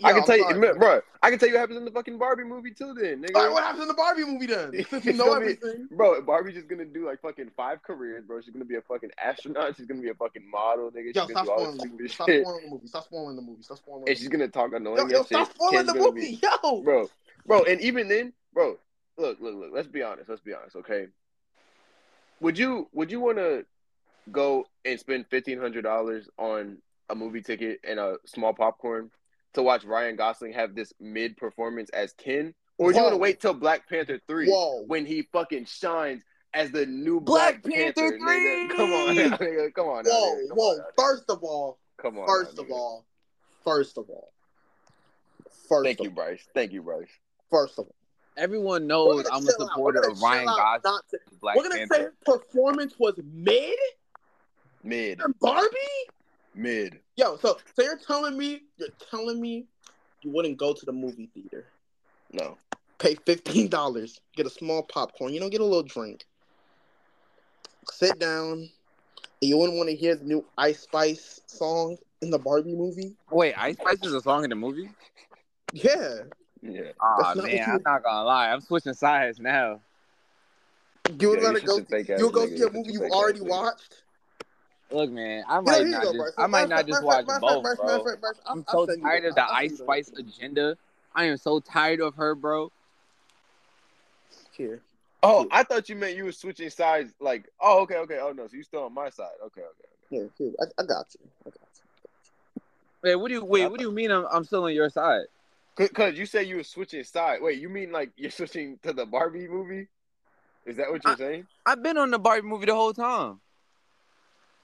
Speaker 2: I can tell you, bro. I can tell you what happens in the fucking Barbie movie too. Then, nigga.
Speaker 1: All right, what happens in the Barbie movie then? *laughs* Since you know
Speaker 2: gonna be-
Speaker 1: everything.
Speaker 2: Bro, Barbie's just gonna do like fucking five careers, bro. She's gonna be a fucking astronaut. She's gonna be a fucking model, nigga. She's
Speaker 1: Yo,
Speaker 2: gonna
Speaker 1: stop
Speaker 2: do all
Speaker 1: spoiling the movie. Stop
Speaker 2: shit.
Speaker 1: spoiling the movie. Stop spoiling the movie. Stop spoiling the
Speaker 2: And she's
Speaker 1: movie.
Speaker 2: gonna talk annoying
Speaker 1: Yo,
Speaker 2: as
Speaker 1: yo,
Speaker 2: shit.
Speaker 1: stop spoiling
Speaker 2: Ken's
Speaker 1: the
Speaker 2: gonna be-
Speaker 1: movie, yo.
Speaker 2: bro, bro, and even then, bro, look, look, look. Let's be honest. Let's be honest, okay? Would you would you want to go and spend fifteen hundred dollars on a movie ticket and a small popcorn to watch Ryan Gosling have this mid performance as Ken, or would you want to wait till Black Panther three
Speaker 1: Whoa.
Speaker 2: when he fucking shines as the new
Speaker 3: Black
Speaker 2: Black,
Speaker 3: Panther
Speaker 2: nigga?
Speaker 3: 3!
Speaker 2: Come on, now, nigga. Come on, *laughs* now,
Speaker 1: Whoa.
Speaker 2: Come
Speaker 1: whoa.
Speaker 2: on, now,
Speaker 1: First of all,
Speaker 2: come on.
Speaker 1: first of all, first of all, first
Speaker 2: Thank
Speaker 1: of,
Speaker 2: you, Bryce. Thank you, Bryce.
Speaker 1: First of all,
Speaker 3: Everyone knows I'm a supporter of Ryan Gosling. Black
Speaker 1: We're gonna say
Speaker 3: Panther.
Speaker 1: his performance was mid
Speaker 2: Mid,
Speaker 1: in Barbie.
Speaker 2: mid.
Speaker 1: Yo, so so you're telling me you're telling me you wouldn't go to the movie theater,
Speaker 2: No.
Speaker 1: pay fifteen dollars, get a small popcorn, you know, get a little drink, sit down, and you wouldn't want to hear the new Ice Spice song in the Barbie movie?
Speaker 3: Wait, Ice Spice is a song in the movie?
Speaker 1: Yeah,
Speaker 2: Yeah.
Speaker 3: Ah
Speaker 1: That's not
Speaker 3: man,
Speaker 1: you-
Speaker 3: I'm not gonna lie. I'm switching sides now.
Speaker 1: you would
Speaker 2: Yeah,
Speaker 1: rather
Speaker 2: you're
Speaker 1: go.
Speaker 2: such
Speaker 1: You'll go see a movie you
Speaker 2: fake-ass
Speaker 1: already watched.
Speaker 3: Look, man, I
Speaker 1: You
Speaker 3: might
Speaker 1: here
Speaker 3: not
Speaker 1: go,
Speaker 3: just
Speaker 1: Bryce.
Speaker 3: I might not just watch both,
Speaker 1: fact, matter of
Speaker 3: bro.
Speaker 1: fact, matter of fact, I'll-
Speaker 3: I'm so tired of the
Speaker 1: I'll- I'll
Speaker 3: Ice Spice agenda. I am so tired of her, bro.
Speaker 1: Here.
Speaker 2: Oh, I thought you meant you were switching sides. Like, oh, okay, okay. Oh no, so you still on my side? Okay, okay.
Speaker 1: Here, here. I, I got you. I got you.
Speaker 3: Wait, what do you wait? What do you mean? I'm I'm still on your side?
Speaker 2: Cause, Cause you say you were switching side. Wait, you mean like you're switching to the Barbie movie? Is that what you're
Speaker 3: I-
Speaker 2: saying?
Speaker 3: I've been on the Barbie movie the whole time.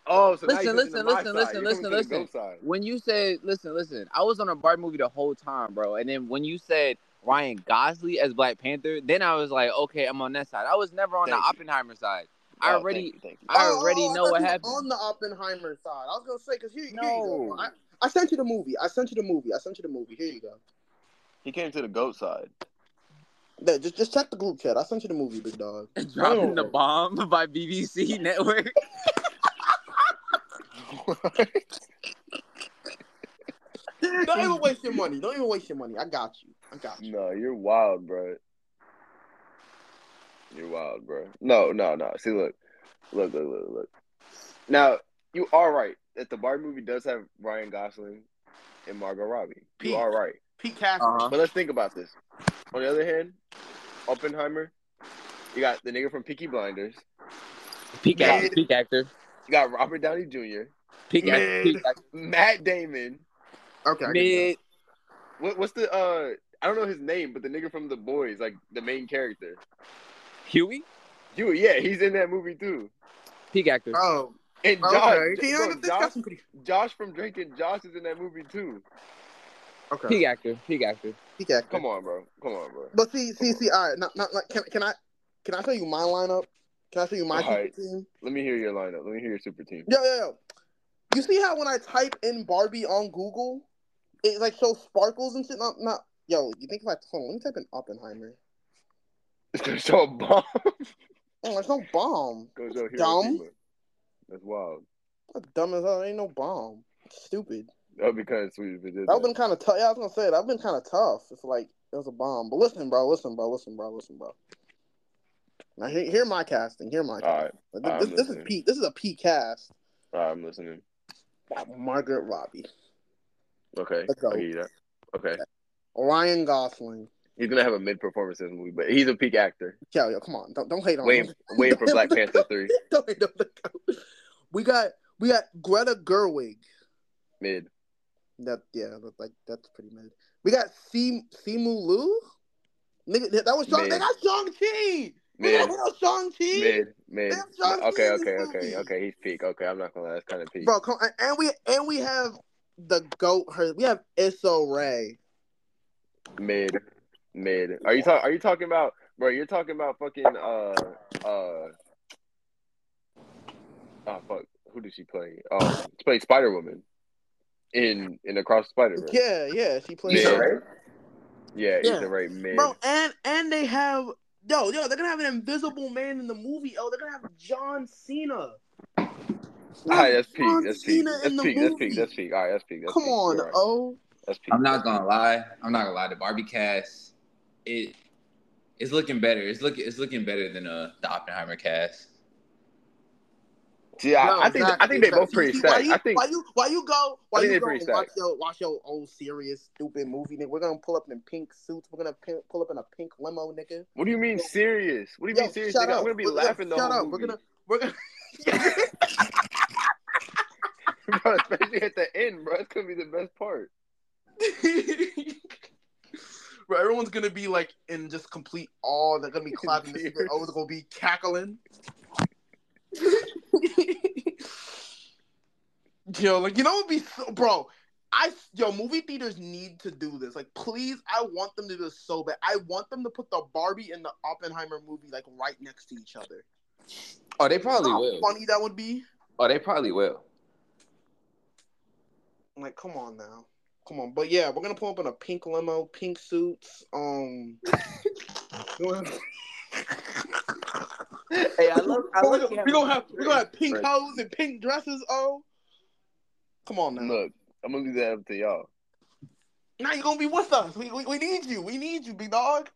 Speaker 2: Oh, so
Speaker 3: Listen,
Speaker 2: you're switching to
Speaker 3: listen, listen,
Speaker 2: side.
Speaker 3: listen, listen,
Speaker 2: coming to the
Speaker 3: listen. When you said, listen, listen, I was on a Barbie movie the whole time, bro. And then when you said Ryan Gosling as Black Panther, then I was like, okay, I'm on that side. I was never on
Speaker 2: Thank
Speaker 3: the
Speaker 2: you.
Speaker 3: Oppenheimer side. I
Speaker 2: Oh,
Speaker 3: already,
Speaker 2: thank you, thank you.
Speaker 3: I oh, already know
Speaker 1: thought
Speaker 3: what happened.
Speaker 1: On the Oppenheimer side, I was gonna say because here, here you go. I, I sent you the movie. I sent you the movie. I sent you the movie. Here you go.
Speaker 2: He came to the goat side.
Speaker 1: Yeah, just just check the group chat. I sent you the movie, big dog. *laughs*
Speaker 3: Dropping the bomb *laughs* by BBC *laughs* Network.
Speaker 1: Don't even waste your money. Don't even waste your money. I got you. I got you.
Speaker 2: no, you're wild, bro. You're wild, bro. No, no, no. See, look, look, look, look, look. Now you are right that the Barbie movie does have Ryan Gosling and Margot Robbie. You are right.
Speaker 1: Pete Cassidy.
Speaker 3: Uh-huh.
Speaker 2: But let's think about this. On the other hand, Oppenheimer, you got the nigga from Peaky Blinders.
Speaker 3: Peak
Speaker 1: Mid.
Speaker 3: actor. Peak actor.
Speaker 2: You got Robert Downey Jr.,
Speaker 3: Peak actor. Peak actor.
Speaker 2: Matt Damon.
Speaker 1: Okay.
Speaker 3: Mid.
Speaker 2: What, what's the uh? I don't know his name, but the nigga from The Boys, like the main character.
Speaker 3: Huey.
Speaker 2: You, yeah, he's in that movie too.
Speaker 3: Peak actor.
Speaker 1: Oh,
Speaker 2: And Josh,
Speaker 1: okay. You know,
Speaker 2: bro, Josh. Josh from Drake and Josh is in that movie too.
Speaker 1: Okay.
Speaker 3: Peak actor. Peak actor.
Speaker 1: Peak actor.
Speaker 2: Come on, bro. Come on, bro.
Speaker 1: But see, see, see. All right. Not, not like. Can, can I? Can I show you my lineup? Can I show you my
Speaker 2: All
Speaker 1: super
Speaker 2: right.
Speaker 1: team?
Speaker 2: Let me hear your lineup. Let me hear your super team.
Speaker 1: Yo, yo, yo. You see how when I type in Barbie on Google, it like shows sparkles and shit. Not, not. Yo, you think if I hold on, let me type in Oppenheimer. *laughs*
Speaker 2: It's gonna show a bomb. *laughs*
Speaker 1: Oh, there's no bomb.
Speaker 2: Go
Speaker 1: Dumb.
Speaker 2: That's wild.
Speaker 1: That's dumb as hell. Ain't no bomb. Stupid.
Speaker 2: That would be kind of sweet if it did.
Speaker 1: That. been kind of tough. Yeah, I was gonna say would been kind of tough. It's like it was a bomb. But listen, bro. Listen, bro. Listen, bro. Listen, bro. Now hear, hear my casting. Hear my
Speaker 2: All
Speaker 1: casting.
Speaker 2: right,
Speaker 1: This, this, this is. Pete. This is a Pete cast.
Speaker 2: all right, I'm listening.
Speaker 1: Margaret Robbie,
Speaker 2: Okay,
Speaker 1: Let's go.
Speaker 2: That. Okay,
Speaker 1: Ryan Gosling.
Speaker 2: he's gonna have a mid performance in this movie, but he's a peak actor.
Speaker 1: Yo, yo, come on. Don't don't hate on
Speaker 2: Waiting,
Speaker 1: him.
Speaker 2: waiting for Black Panther *laughs* three.
Speaker 1: don't hate on the. We got we got Greta Gerwig.
Speaker 2: Mid,
Speaker 1: That yeah, that, like that's pretty mid. We got C Simu Liu. Nigga, that was Shang. They got Shang Chi.
Speaker 2: mid,
Speaker 1: Shang Chi.
Speaker 2: mid, mid. Okay, okay, okay, okay. He's peak. Okay, I'm not gonna lie. That's kind of peak.
Speaker 1: Bro, come and we and we have the goat. Her we have Issa Rae.
Speaker 2: Mid, mid. Are you talking? Are you talking about, bro? You're talking about fucking uh uh. Oh fuck! Who did she play? Um, she played Spider Woman in in Across the Spider Verse.
Speaker 1: Yeah, yeah, she plays.
Speaker 2: Issa
Speaker 1: her.
Speaker 2: Rae? Yeah,
Speaker 1: Yeah.
Speaker 2: Ethan Ray mid.
Speaker 1: Bro, and and they have yo yo. They're gonna have an Invisible Man in the movie. Oh, they're gonna have John Cena.
Speaker 2: All right, that's peak.
Speaker 1: John
Speaker 2: That's peak.
Speaker 1: Cena
Speaker 2: That's
Speaker 1: in
Speaker 2: peak. That's
Speaker 1: movie.
Speaker 2: peak. That's peak. All right, that's peak. That's
Speaker 1: Come
Speaker 2: peak.
Speaker 1: on,
Speaker 2: right.
Speaker 1: oh.
Speaker 2: That's peak.
Speaker 4: I'm not gonna lie. I'm not gonna lie. The Barbie cast, it, it's looking better. It's looking, it's looking better than uh the Oppenheimer cast.
Speaker 2: I,
Speaker 1: No,
Speaker 2: I think I think they both
Speaker 1: exactly.
Speaker 2: pretty
Speaker 1: See, why you,
Speaker 2: I think
Speaker 1: why you why you go why you go and watch
Speaker 2: stacked.
Speaker 1: your watch your old serious stupid movie nigga. We're gonna pull up in pink suits. We're gonna pin, pull up in a pink limo, nigga.
Speaker 2: What do you mean serious? What do you
Speaker 1: Yo,
Speaker 2: mean serious? Nigga?
Speaker 1: up.
Speaker 2: I'm gonna be
Speaker 1: We're-
Speaker 2: laughing the
Speaker 1: shut
Speaker 2: whole
Speaker 1: up.
Speaker 2: movie.
Speaker 1: We're gonna we're gonna. *laughs* *laughs*
Speaker 2: bro, especially at the end, bro. It's gonna be the best part. *laughs*
Speaker 1: Bro, everyone's gonna be like in just complete awe. They're gonna be clapping. Oh, they're gonna be cackling. Yo, like you know, it'd be so, bro. I yo, movie theaters need to do this. Like, please, I want them to do this so bad. I want them to put the Barbie and the Oppenheimer movie like right next to each other.
Speaker 4: Oh, they probably
Speaker 1: How
Speaker 4: will.
Speaker 1: funny that would be.
Speaker 4: Oh, they probably will.
Speaker 1: Like, come on now. Come on. But yeah, we're gonna pull up in a pink limo, pink suits. Um *laughs*
Speaker 3: Hey, I love. I
Speaker 1: we're
Speaker 3: love
Speaker 1: gonna, we gonna have we gonna have pink hoes and pink dresses, oh. Come on now.
Speaker 2: Look, I'm gonna leave that up to y'all.
Speaker 1: Now you're gonna be with us. We, we, we need you. We need you, big dog.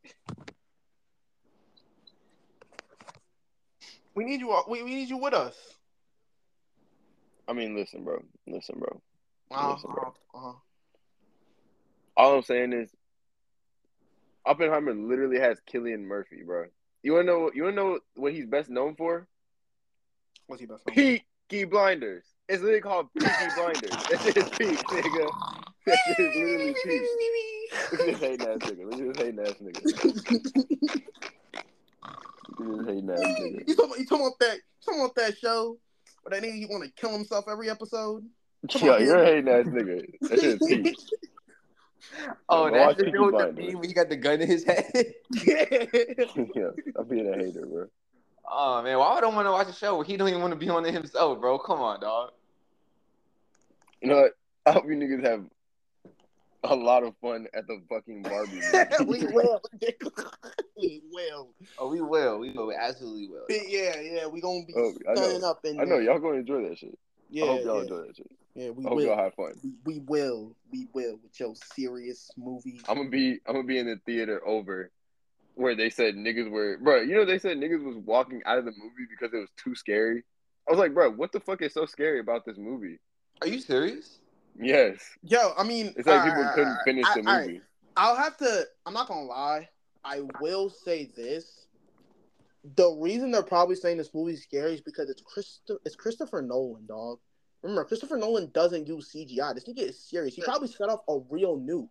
Speaker 1: We need you. We, we need you with us.
Speaker 2: I mean, listen, bro. Listen, bro.
Speaker 1: Uh-huh,
Speaker 2: Listen, bro.
Speaker 1: uh-huh.
Speaker 2: All I'm saying is, Oppenheimer literally has Cillian Murphy, bro. You wanna know? You wanna know what he's best known for?
Speaker 1: What's he best? known
Speaker 2: Peaky Blinders. It's literally called Peaky *laughs* Blinders. That shit is peak, nigga. That shit is literally peak. Look at this hating ass nigga. Look at this hating ass nigga. Look at this hating ass nigga.
Speaker 1: You talking, you talking about that? You talking about that show where that nigga he want to kill himself every episode? Come
Speaker 2: Yo,
Speaker 1: on,
Speaker 2: you're a hating ass nigga. That shit is peak. *laughs* *laughs*
Speaker 3: Oh,
Speaker 2: Go
Speaker 3: that's
Speaker 2: watch
Speaker 3: the
Speaker 2: Peaky
Speaker 3: dude with the
Speaker 2: Blinders.
Speaker 3: meme when he got the gun in his head. *laughs*
Speaker 2: yeah, I'm being a hater, bro.
Speaker 3: oh man, why would I want to watch a show where he don't even want to be on it himself, bro? Come on, dog.
Speaker 2: You know what? I hope you niggas have a lot of fun at the fucking Barbie. *laughs*
Speaker 1: we will. we will.
Speaker 3: Oh, we will. We will. We absolutely will.
Speaker 1: Yeah, yeah. We gonna be
Speaker 2: Oh, I
Speaker 1: up and
Speaker 2: I know y'all gonna enjoy that shit.
Speaker 1: Yeah,
Speaker 2: I hope y'all
Speaker 1: yeah,
Speaker 2: enjoy that shit.
Speaker 1: yeah. We
Speaker 2: I hope
Speaker 1: will.
Speaker 2: y'all have fun.
Speaker 1: We, we will. We will with your serious movie.
Speaker 2: I'm gonna be I'm gonna be in the theater over where they said niggas were bro, you know they said niggas was walking out of the movie because it was too scary. I was like, bro, what the fuck is so scary about this movie?
Speaker 3: Are you serious?
Speaker 2: Yes.
Speaker 1: Yo, I mean,
Speaker 2: It's like
Speaker 1: all
Speaker 2: people
Speaker 1: right,
Speaker 2: couldn't
Speaker 1: all right,
Speaker 2: finish
Speaker 1: I-
Speaker 2: the
Speaker 1: all right.
Speaker 2: movie.
Speaker 1: I'll have to. I'm not gonna lie. I will say this. The reason they're probably saying this movie's scary is because it's Christo- it's Christopher Nolan, dog. Remember, Christopher Nolan doesn't use CGI. This nigga is serious. He probably set off a real nuke.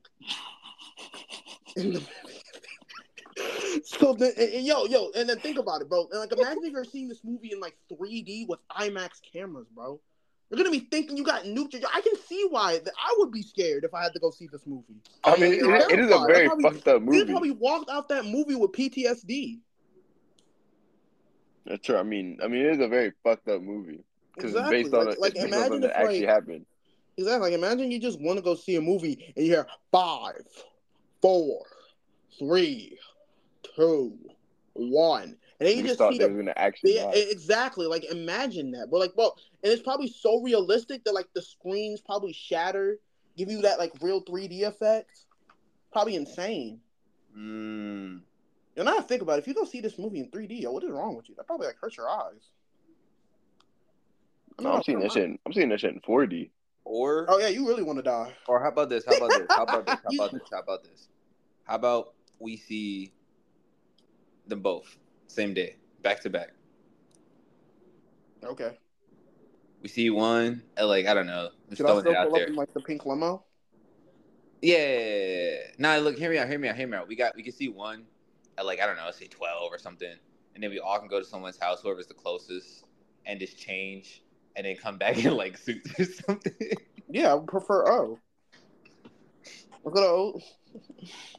Speaker 1: in the movie. so then, and- and yo, yo, and then think about it, bro. And like, imagine if you're seeing this movie in like 3D with IMAX cameras, bro. You're gonna be thinking you got nuked. I can see why that I would be scared if I had to go see this movie.
Speaker 2: I mean, it, it is a very
Speaker 1: probably-
Speaker 2: fucked up movie.
Speaker 1: You probably walked out that movie with PTSD.
Speaker 2: That's true. I mean, I mean, it is a very fucked up movie because
Speaker 1: Exactly.
Speaker 2: it's based on
Speaker 1: like,
Speaker 2: a,
Speaker 1: like
Speaker 2: based
Speaker 1: imagine
Speaker 2: something
Speaker 1: if
Speaker 2: that actually
Speaker 1: like
Speaker 2: happened.
Speaker 1: exactly. Like imagine you just want to go see a movie and you hear five, four, three, two, one, and then you
Speaker 2: You
Speaker 1: just
Speaker 2: thought
Speaker 1: see the
Speaker 2: actually
Speaker 1: yeah, exactly. Like imagine that, but like, well, and it's probably so realistic that like the screens probably shatter, give you that like real 3D effect. Probably insane.
Speaker 3: Mm.
Speaker 1: You I think about it. If you go see this movie in 3D, yo, what is wrong with you? That probably like hurts your eyes. I
Speaker 2: No, I'm seeing that shit. In, I'm seeing that shit in 4D.
Speaker 3: Or
Speaker 1: Oh yeah, you really want to die?
Speaker 3: or how about this? How about this? How about this? How about *laughs* this? How about this? How about we see them both same day, back to back.
Speaker 1: Okay.
Speaker 3: We see one at like I don't know. Just
Speaker 1: Should I
Speaker 3: throwing
Speaker 1: still
Speaker 3: it out
Speaker 1: pull up
Speaker 3: there.
Speaker 1: in like the pink limo?
Speaker 3: Yeah. Nah, look, hear me out, hear me out, hear me out. We got we can see one at like I don't know, say twelve or something, and then we all can go to someone's house, whoever's the closest, and just change, and then come back *laughs* in like suits or something.
Speaker 1: Yeah, I would prefer O. We're gonna O.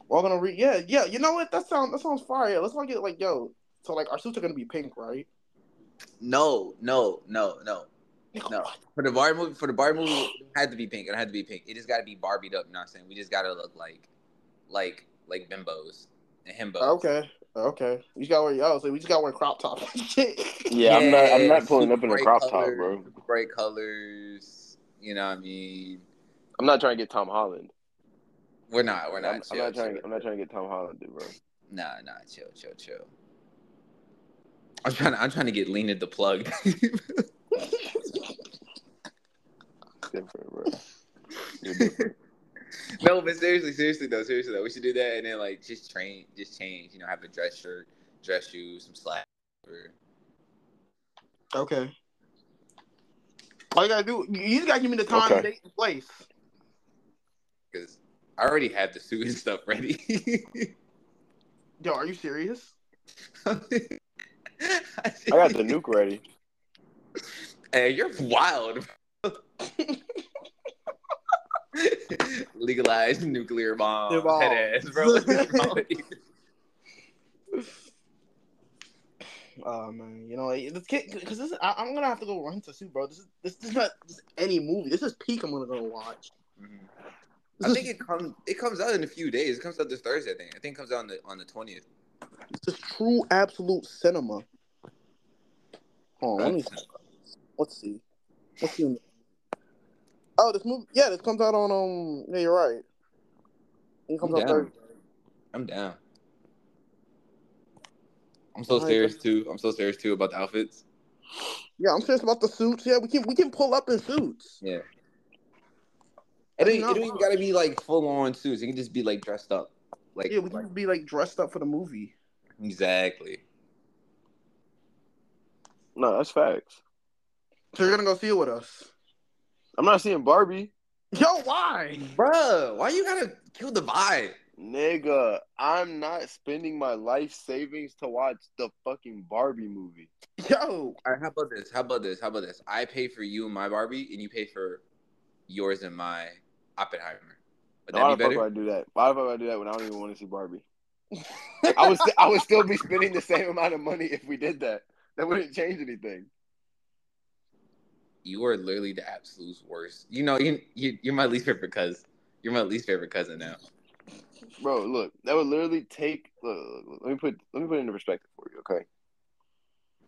Speaker 1: We're gonna read. Yeah, yeah. You know what? That sounds that sounds fire. Yeah, let's not get like yo. So like our suits are gonna be pink, right?
Speaker 3: No, no, no, no. No. For the bar movie, for the bar movie, it had to be pink. It had to be pink. It just got to be Barbied up. You know what I'm saying? We just got to look like, like, like bimbos and himbos.
Speaker 1: Okay. Okay. We just gotta wear yo. So we just gotta wear crop tops. *laughs* and shit.
Speaker 2: Yeah, I'm not. I'm not pulling up in a crop
Speaker 3: colors,
Speaker 2: top, bro.
Speaker 3: super Bright colors. You know what I mean?
Speaker 2: I'm not trying to get Tom Holland.
Speaker 3: We're not. We're not.
Speaker 2: I'm, I'm not trying.
Speaker 3: chill.
Speaker 2: I'm not trying to get Tom Holland, dude, bro.
Speaker 3: Nah, nah. Chill, chill, chill. I'm trying. To, I'm trying to get lean the plug. *laughs*
Speaker 2: Different, bro. You're different.
Speaker 3: No, but seriously, seriously though, seriously though, we should do that and then like just train, just change. You know, have a dress shirt, dress shoes, some slacks. Or...
Speaker 1: okay. All you gotta do, you just gotta give me the time,
Speaker 2: Okay.
Speaker 1: date, and place.
Speaker 3: because I already have the suit and stuff ready. *laughs*
Speaker 1: Yo, are you serious?
Speaker 3: I *laughs*
Speaker 2: I got the nuke ready.
Speaker 3: Hey, you're wild. *laughs* Legalized *laughs* nuclear bomb.
Speaker 1: Nuclear bomb.
Speaker 3: Head ass, bro. What's wrong with you?
Speaker 1: Oh man, you know, this kid, because this, I, I'm gonna have to go run to suit, bro. This is this is not just any movie. This is peak. I'm gonna go watch.
Speaker 3: Mhm. I think it comes. It comes out in a few days. It comes out this Thursday. I think. I think it comes out on the on the twentieth.
Speaker 1: this is true absolute cinema. Hold on, let me let's see. Let's see. Oh, this movie, yeah, this comes out on um. Yeah, you're right. It comes
Speaker 3: I'm
Speaker 1: out
Speaker 3: down.
Speaker 1: Thursday.
Speaker 3: I'm down. I'm so
Speaker 1: Alright,
Speaker 3: serious too. I'm so serious too about the outfits.
Speaker 1: Yeah, I'm serious about the suits. Yeah, we can we can pull up in suits.
Speaker 3: Yeah.
Speaker 1: I
Speaker 3: It
Speaker 1: don't
Speaker 3: it ain't
Speaker 1: mind.
Speaker 3: gotta be like full on suits. It can just be like dressed up. Like
Speaker 1: Yeah, we can be like dressed up for the movie.
Speaker 3: exactly.
Speaker 2: No, that's facts.
Speaker 1: So you're gonna go see it with us?
Speaker 2: I'm not seeing Barbie,
Speaker 1: Yo, why?
Speaker 3: Bruh, why you gotta kill the vibe?
Speaker 2: nigga. I'm not spending my life savings to watch the fucking Barbie movie.
Speaker 1: Yo,
Speaker 3: All right, how about this? How about this? How about this? I pay for you and my Barbie, and you pay for yours and my Oppenheimer. Would
Speaker 2: Why
Speaker 3: that
Speaker 2: the
Speaker 3: be
Speaker 2: fuck would? I do that? Why the fuck would I do that when I don't even want to see Barbie? *laughs* I would st- I would still be spending the same amount of money if we did that. That wouldn't change anything.
Speaker 3: You are literally the absolute worst. You know, you, you you're my least favorite cousin. You're my least favorite cousin now.
Speaker 2: Bro, look, that would literally take. Look, look, look, let me put let me put it into perspective for you, okay?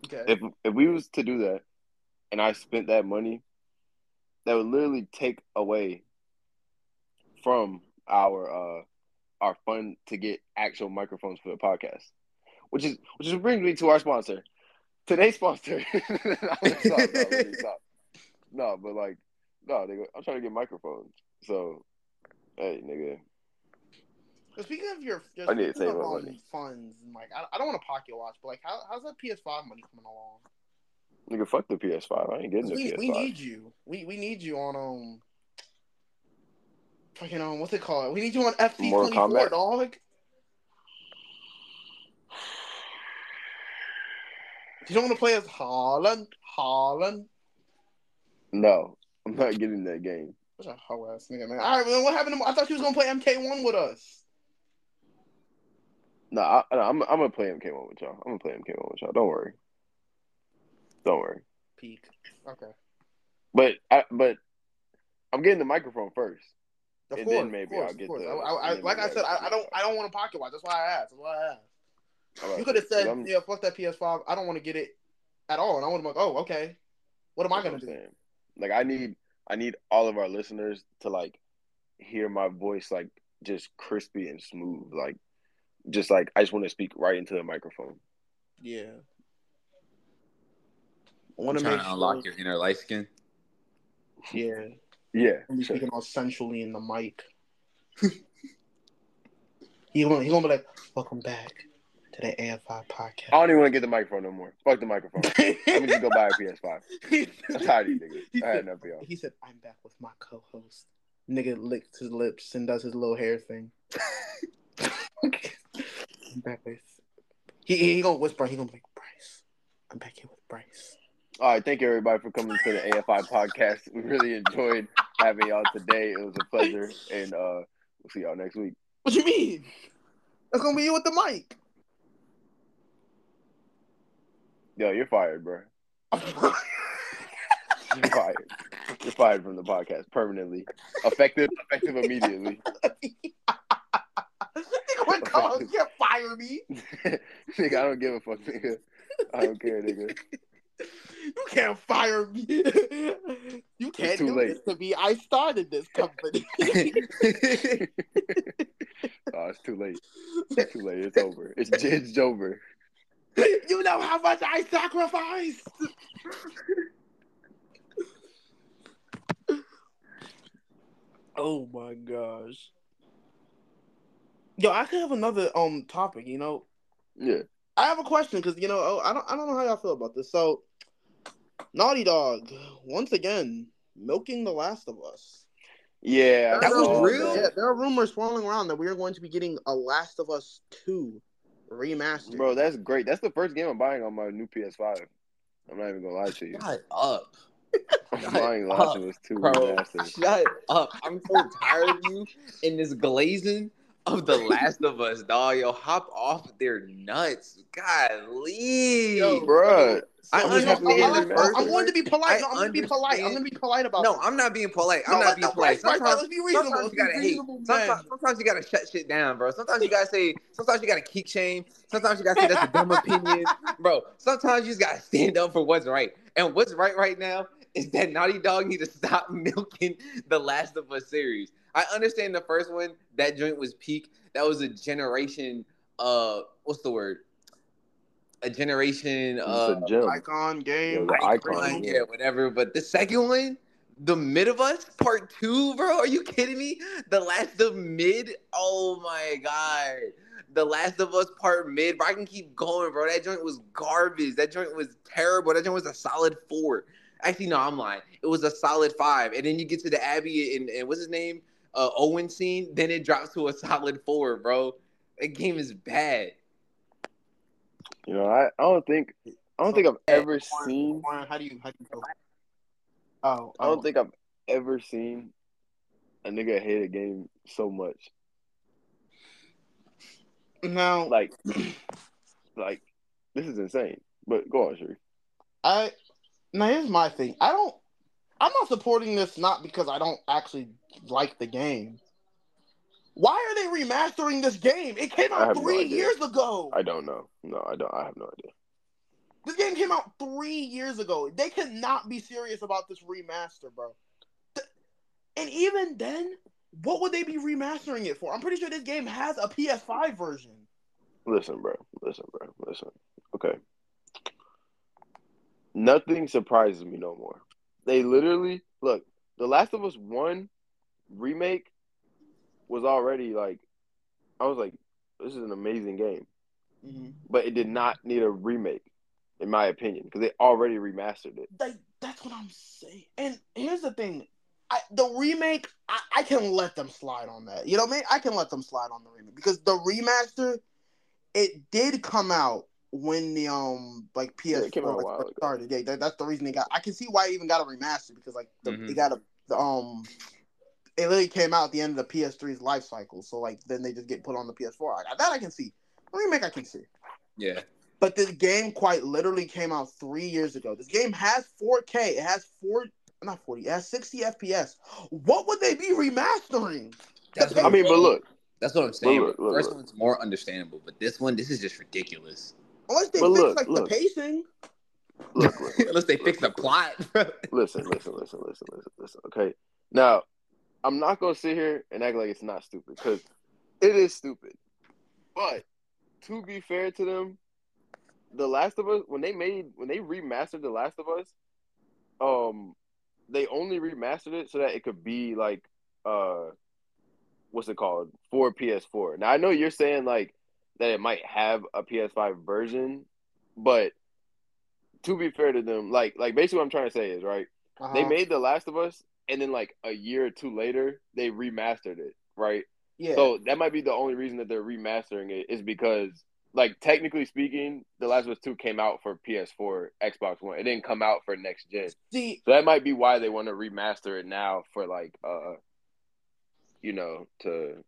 Speaker 1: Okay.
Speaker 2: If if we was to do that, and I spent that money, that would literally take away from our uh our fund to get actual microphones for the podcast, which is which is brings me to our sponsor. Today's sponsor. I'm gonna stop, let me stop. No, but like, no, nigga, I'm trying to get microphones. So, hey, nigga,
Speaker 1: But speaking of your,
Speaker 2: I need to save my money.
Speaker 1: funds, and like I, I don't want to pocket watch, but like how, how's that PS5 money coming along?
Speaker 2: nigga, fuck the PS5. I ain't getting the
Speaker 1: We,
Speaker 2: PS5.
Speaker 1: we need you. We we need you on um. Fucking um, what's it called? We need you on FC twenty four, dog. You don't want to play as Haaland, Haaland.
Speaker 2: No, I'm not getting that game.
Speaker 1: Such a hoe ass nigga, man. All right, man. What happened? To, I thought you was gonna play MK1 with us.
Speaker 2: No, I, I'm I'm gonna play MK1 with y'all. I'm gonna play MK1 with y'all. Don't worry. Don't worry.
Speaker 1: Peak. Okay.
Speaker 2: But I but I'm getting the microphone first.
Speaker 1: Of
Speaker 2: And
Speaker 1: course,
Speaker 2: then maybe
Speaker 1: course,
Speaker 2: I'll get the-
Speaker 1: I, I, I, like I said, I, I don't, I don't want to pocket watch. That's why I asked. That's why I asked.
Speaker 2: Right,
Speaker 1: You could have said, yeah, fuck that PS5. I don't want to get it at all. And I would have been like, oh, okay. What am I gonna
Speaker 2: what
Speaker 1: do?
Speaker 2: I'm saying. Like I need I need all of our listeners to like hear my voice like just crispy and smooth. Like just like I just want to speak right into the microphone.
Speaker 1: Yeah. I want to make
Speaker 3: to unlock
Speaker 1: sure.
Speaker 3: your inner light skin.
Speaker 1: Yeah.
Speaker 2: Yeah.
Speaker 1: I'm speaking all sensually in the mic. *laughs* he gonna, he gonna be like, welcome back to the AFI podcast.
Speaker 2: I don't even want to get the microphone no more. Fuck the microphone. *laughs* Let me just go buy a PS5. *laughs* I'm tired of you niggas.
Speaker 1: He
Speaker 2: I had
Speaker 1: said-
Speaker 2: enough of y'all.
Speaker 1: He said, I'm back with my co host. Nigga licks his lips and does his little hair thing. *laughs* I'm back with. He, he gonna whisper, he gonna be like, Bryce. I'm back here with Bryce.
Speaker 2: All right, thank you everybody for coming to the AFI podcast. We really enjoyed having y'all today. It was a pleasure, and uh, we'll see y'all next week.
Speaker 1: What you mean? That's gonna be you with the mic.
Speaker 2: Yo, you're fired, bro. *laughs* You're fired. You're fired from the podcast permanently, effective, effective immediately.
Speaker 1: Nigga, what call? You can't fire me. *laughs*
Speaker 2: nigga, I don't give a fuck, nigga. I don't care, nigga.
Speaker 1: You can't fire me. You can't do
Speaker 2: late.
Speaker 1: this to me. I started this company. *laughs*
Speaker 2: Oh, it's too late. It's too late. It's over. It's it's over.
Speaker 1: You know how much I sacrificed. oh my gosh. Yo, I could have another um topic. You know,
Speaker 2: Yeah.
Speaker 1: I have a question because you know oh, I don't I don't know how y'all feel about this. So, Naughty Dog once again milking The Last of Us.
Speaker 2: Yeah.
Speaker 3: That was real?
Speaker 1: Yeah, there are rumors swirling around that we are going to be getting a Last of Us two remastered.
Speaker 2: Bro, that's great. That's the first game I'm buying on my new PS5. I'm not even gonna lie to you.
Speaker 3: Shut up, *laughs*
Speaker 2: I'm
Speaker 3: shut
Speaker 2: buying Last of Us 2
Speaker 3: bro.
Speaker 2: remastered.
Speaker 3: Shut up. I'm so tired of you in this glazing of The Last of Us, dog. Yo, hop off their nuts. Golly.
Speaker 1: Yo,
Speaker 2: Bruh,
Speaker 3: I
Speaker 2: I'm
Speaker 1: No,
Speaker 2: happy
Speaker 1: no,
Speaker 2: with
Speaker 1: I'm, I'm,
Speaker 2: remaster.
Speaker 1: I'm going to be polite.
Speaker 3: I
Speaker 1: No, I'm to be polite. I'm to be polite about
Speaker 3: No. I'm not being polite. I'm not being polite. Sometimes,
Speaker 1: let's be reasonable.
Speaker 3: sometimes you gotta hate. Sometimes, sometimes you gotta shut shit down, bro. Sometimes you gotta say. Sometimes you gotta kick shame. Sometimes you gotta say that's a dumb opinion, *laughs* bro. Sometimes you just gotta stand up for what's right. And what's right right now is that Naughty Dog need to stop *laughs* milking the Last of Us series. I understand the first one. That joint was peak. That was a generation. Uh, what's the word? A generation.
Speaker 2: It's
Speaker 3: Uh,
Speaker 2: a gem.
Speaker 1: Icon game.
Speaker 2: Yeah, icon,
Speaker 3: icon,
Speaker 2: yeah.
Speaker 3: yeah, whatever. But the second one, the mid of us, part two, bro. Are you kidding me? The last of mid. Oh my god. The Last of Us part mid, bro. I can keep going, bro. That joint was garbage. That joint was terrible. That joint was a solid four. Actually, no, I'm lying. It was a solid five. And then you get to the Abby and, and what's his name? Uh, Owen scene. Then it drops to a *laughs* solid four, bro. That game is bad.
Speaker 2: You know, I, I don't think I don't think I've ever seen
Speaker 1: Warren, how do you how do you feel? Oh,
Speaker 2: I don't think I've ever seen a nigga hate a game so much.
Speaker 1: Now,
Speaker 2: Like, *clears throat* like this is insane. But go on, Sherry.
Speaker 1: I now here's my thing. I don't. I'm not supporting this not because I don't actually like the game. Why are they remastering this game? It came out
Speaker 2: have no
Speaker 1: three years ago.
Speaker 2: I don't know. No, I don't. I have no idea.
Speaker 1: This game came out three years ago. They cannot be serious about this remaster, bro. And even then, what would they be remastering it for? I'm pretty sure this game has a PS5 version.
Speaker 2: Listen, bro. Listen, bro. Listen. Okay. Nothing surprises me no more. They literally look. The Last of Us One remake was already like, I was like, this is an amazing game, mm-hmm. but it did not need a remake, in my opinion, because they already remastered it.
Speaker 1: Like, that's what I'm saying. And here's the thing. I, the remake, I, I can let them slide on that. You know what I mean? I can let them slide on the remake because the remaster, it did come out when the um like PS4
Speaker 2: Yeah, it came out a
Speaker 1: like,
Speaker 2: while
Speaker 1: first
Speaker 2: ago.
Speaker 1: started. Yeah, that, that's the reason they got. I can see why it even got a remaster because like the,
Speaker 2: Mm-hmm.
Speaker 4: Mhm.
Speaker 1: it got a the, um. It literally came out at the end of the PS3's life cycle, so like then they just get put on the PS4. Like, that I can see. The remake I can see.
Speaker 4: Yeah.
Speaker 1: But this game quite literally came out three years ago. This game has 4K. It has four, not 40. It has 60 FPS. What would they be remastering?
Speaker 4: That's
Speaker 2: I
Speaker 4: I'm
Speaker 2: mean, but look,
Speaker 4: That's what I'm saying.
Speaker 2: look,
Speaker 4: The
Speaker 2: look,
Speaker 4: first
Speaker 2: look.
Speaker 4: one's more understandable, but this one, this is just ridiculous.
Speaker 1: Unless they
Speaker 2: But
Speaker 1: fix
Speaker 2: look,
Speaker 1: like
Speaker 2: look.
Speaker 1: the pacing.
Speaker 2: look, look, *laughs*
Speaker 4: Unless they
Speaker 2: look,
Speaker 4: fix the plot. *laughs*
Speaker 2: listen, listen, listen, listen, listen, listen. Okay, now I'm not gonna sit here and act like it's not stupid because it is stupid. But to be fair to them, The Last of Us when they made when they remastered The Last of Us, um, they only remastered it so that it could be like uh, what's it called for PS4. Now I know you're saying like that it might have a PS5 version, but to be fair to them, like like basically what I'm trying to say is right. They
Speaker 1: Uh-huh.
Speaker 2: made The Last of Us, and then like a year or two later, they remastered it, right?
Speaker 1: yeah.
Speaker 2: So that might be the only reason that they're remastering it is because, like, technically speaking, The Last of Us Two came out for PS4, Xbox One. It didn't come out for next gen,
Speaker 1: See,
Speaker 2: so that might be why they want to remaster it now for like, uh, you know, to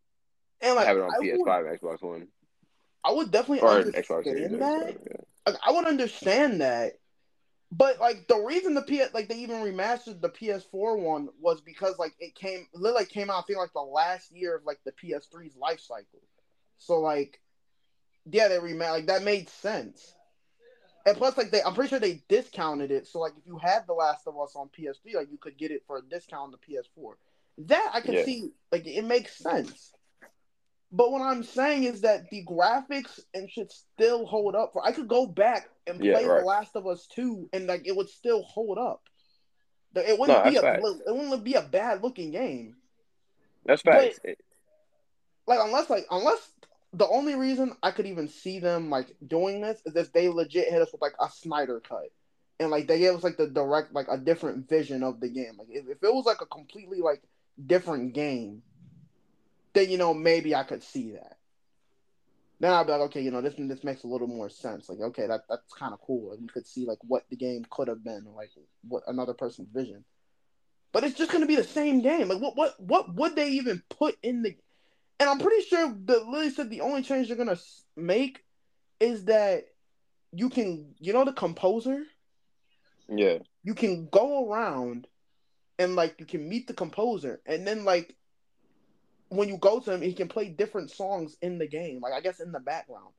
Speaker 1: and like
Speaker 2: have it on
Speaker 1: I
Speaker 2: PS5,
Speaker 1: would,
Speaker 2: Xbox One,
Speaker 1: I would definitely
Speaker 2: or Xbox
Speaker 1: understand
Speaker 2: X,
Speaker 1: that.
Speaker 2: yeah.
Speaker 1: I would understand that. But like the reason the PS like they even remastered the PS4 one was because like it came literally came out I think like the last year of like the PS3's life cycle. So like yeah, they remastered like that made sense. And plus like they I'm pretty sure they discounted it. So like if you had The Last of Us on PS3, like you could get it for a discount on the PS4. That I can
Speaker 2: Yeah.
Speaker 1: see like it makes sense. But what I'm saying is that the graphics and should still hold up. For I could go back and play
Speaker 2: Yeah, right.
Speaker 1: The Last of Us Two, and like it would still hold up. It wouldn't
Speaker 2: No,
Speaker 1: be a
Speaker 2: that's
Speaker 1: it wouldn't be a bad looking game.
Speaker 2: That's facts.
Speaker 1: Like unless like unless the only reason I could even see them like doing this is if they legit hit us with like a Snyder cut. And like they gave us like the direct like a different vision of the game. Like if, if it was like a completely like different game, then you know maybe I could see that. Then I'd be like, okay, you know, this this makes a little more sense. Like, okay, that that's kind of cool. Like, you could see like what the game could have been, like what another person's vision. But it's just gonna be the same game. Like, what what what would they even put in the? And I'm pretty sure that Lily said the only change they're gonna make is that you can, you know, the composer
Speaker 2: yeah,
Speaker 1: you can go around and like you can meet the composer and then like when you go to him he can play different songs in the game like i guess in the background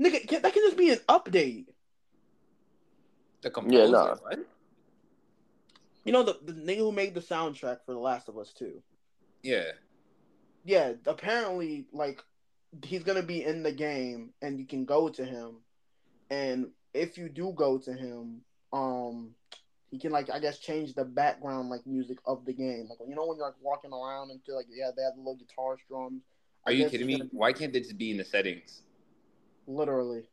Speaker 1: nigga can- that can just be an update
Speaker 4: The composer.
Speaker 2: Yeah, nah.
Speaker 4: What?
Speaker 1: you know the, the nigga who made the soundtrack for the last of us 2
Speaker 4: Yeah.
Speaker 1: yeah apparently like he's gonna be in the game and you can go to him and if you do go to him um he can like i guess change the background like music of the game like you know when you're like walking around and feel like yeah they have the little guitar strums I
Speaker 4: Are you kidding me?
Speaker 1: gonna
Speaker 4: Why can't this be in the settings?
Speaker 1: literally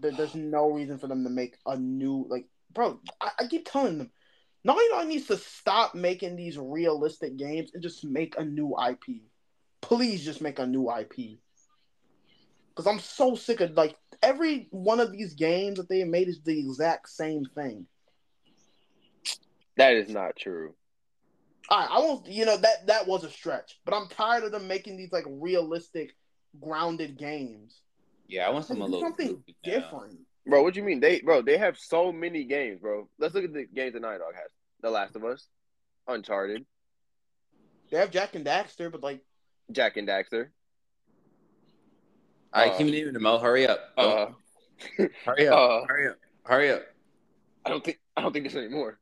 Speaker 1: there, there's no reason for them to make a new like bro I, I keep telling them Naughty Dog needs to stop making these realistic games and just make a new IP. Please just make a new IP. Because I'm so sick of like every one of these games that they made is the exact same thing.
Speaker 2: that is not true.
Speaker 1: All right, I won't. You know that that was a stretch, but I'm tired of them making these like realistic, grounded games.
Speaker 3: Yeah, I want some a little
Speaker 1: something different.
Speaker 2: Bro, what do you mean? They bro, they have so many games, bro. Let's look at the games that Naughty Dog has. The Last of Us, Uncharted,
Speaker 1: They have Jak and Daxter, but like
Speaker 2: Jak and Daxter.
Speaker 3: All right,
Speaker 2: Uh,
Speaker 3: keep naming them. Mo, hurry up.
Speaker 2: Uh,
Speaker 3: hurry up. *laughs*
Speaker 2: uh,
Speaker 3: hurry up. Hurry up.
Speaker 2: I don't think I don't think there's any more.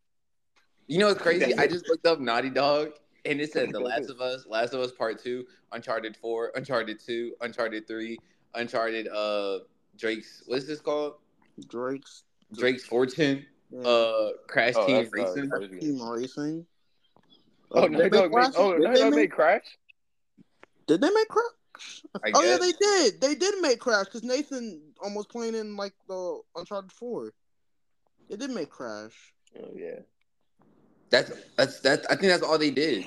Speaker 3: You know what's crazy? I just looked up Naughty Dog and it said The *laughs* Last of Us, Last of Us Part Two, Uncharted Four, Uncharted Two, Uncharted Three, Uncharted uh Drake's what is this called?
Speaker 1: Drake's
Speaker 3: Drake's Fortune,
Speaker 1: yeah,
Speaker 3: uh Crash
Speaker 2: Oh,
Speaker 3: Team
Speaker 2: uh,
Speaker 3: Racing.
Speaker 2: crazy.
Speaker 1: Team Racing.
Speaker 2: Oh, Night
Speaker 1: did they
Speaker 2: Dog
Speaker 1: make
Speaker 2: made, oh,
Speaker 1: Did
Speaker 2: Night
Speaker 1: they make-
Speaker 2: made Crash.
Speaker 1: Did they make Crash?
Speaker 3: I
Speaker 1: Oh yeah, they did. They did make Crash because Nathan almost playing in like the Uncharted Four. They did make Crash.
Speaker 2: Oh yeah.
Speaker 3: That's that's that's I think that's all they did.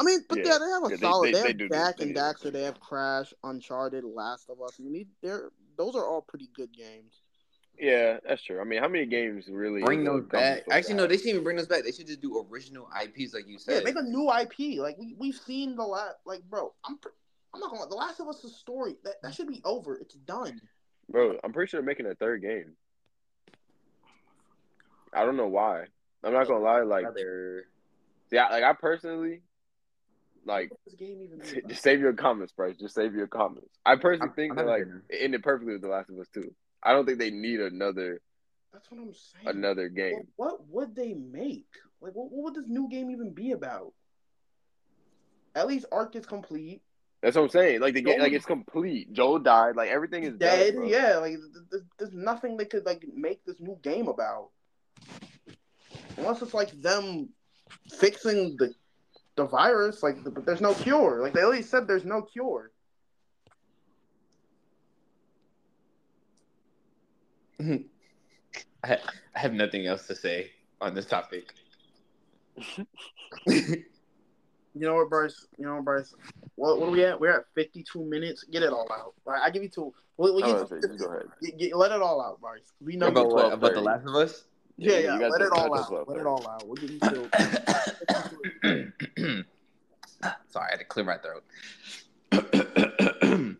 Speaker 1: I mean, but
Speaker 2: Yeah.
Speaker 1: yeah, they have a
Speaker 2: Yeah,
Speaker 1: solid.
Speaker 2: they-
Speaker 1: They,
Speaker 2: they
Speaker 1: have
Speaker 2: do-
Speaker 1: Jack
Speaker 2: they
Speaker 1: and
Speaker 2: do.
Speaker 1: Daxter. They have Crash, Uncharted, Last of Us. I mean, they're those are all pretty good games.
Speaker 2: Yeah, that's true. I mean, how many games really
Speaker 3: Bring
Speaker 2: is a
Speaker 3: those back.
Speaker 2: supposed to
Speaker 3: Actually, no, they shouldn't even bring those back. They should just do original IPs like you said.
Speaker 1: Yeah,
Speaker 3: said.
Speaker 1: make a new IP. Like we we've seen the last. Like, bro, I'm pr- I'm not gonna. The Last of Us' is a story that that should be over. It's done.
Speaker 2: Bro, I'm pretty sure they're making a third game. I don't know why. I'm not gonna lie. Like,
Speaker 3: Brother.
Speaker 2: yeah, like I personally, like,
Speaker 1: What this game even *laughs*
Speaker 2: just save your comments, bro. Just save your comments. I personally
Speaker 3: I'm-
Speaker 2: think
Speaker 3: I'm
Speaker 2: that like
Speaker 3: gonna-
Speaker 2: it ended perfectly with The Last of Us too. I don't think they need another
Speaker 1: That's what I'm saying.
Speaker 2: another
Speaker 1: What,
Speaker 2: game.
Speaker 1: what would they make? Like, what, what would this new game even be about? At least arc is complete.
Speaker 2: That's what I'm saying. Like the game, like it's complete. Joe died. Like everything is
Speaker 1: Dead.
Speaker 2: done, bro.
Speaker 1: yeah, like th- th- there's nothing they could like make this new game about. Unless it's like them fixing the the virus, like but there's no cure. Like they already said, there's no cure. *laughs*
Speaker 3: I, I have nothing else to say on this topic. *laughs*
Speaker 1: You know what, Bryce? You know what, Bryce? What, what are we at? We're at 52 minutes. Get it all out. All right, I give you two. We'll, we'll
Speaker 2: Oh,
Speaker 1: get,
Speaker 2: okay, just go ahead.
Speaker 1: get- get- let it all out, Bryce. We know.
Speaker 3: about what? About the Last of Us?
Speaker 1: Yeah,
Speaker 2: Yeah,
Speaker 1: yeah.
Speaker 2: you guys
Speaker 1: Let it all out.
Speaker 2: go
Speaker 1: Let it all out. We'll give you two. *coughs*
Speaker 3: Sorry, I had to clear my throat. *coughs*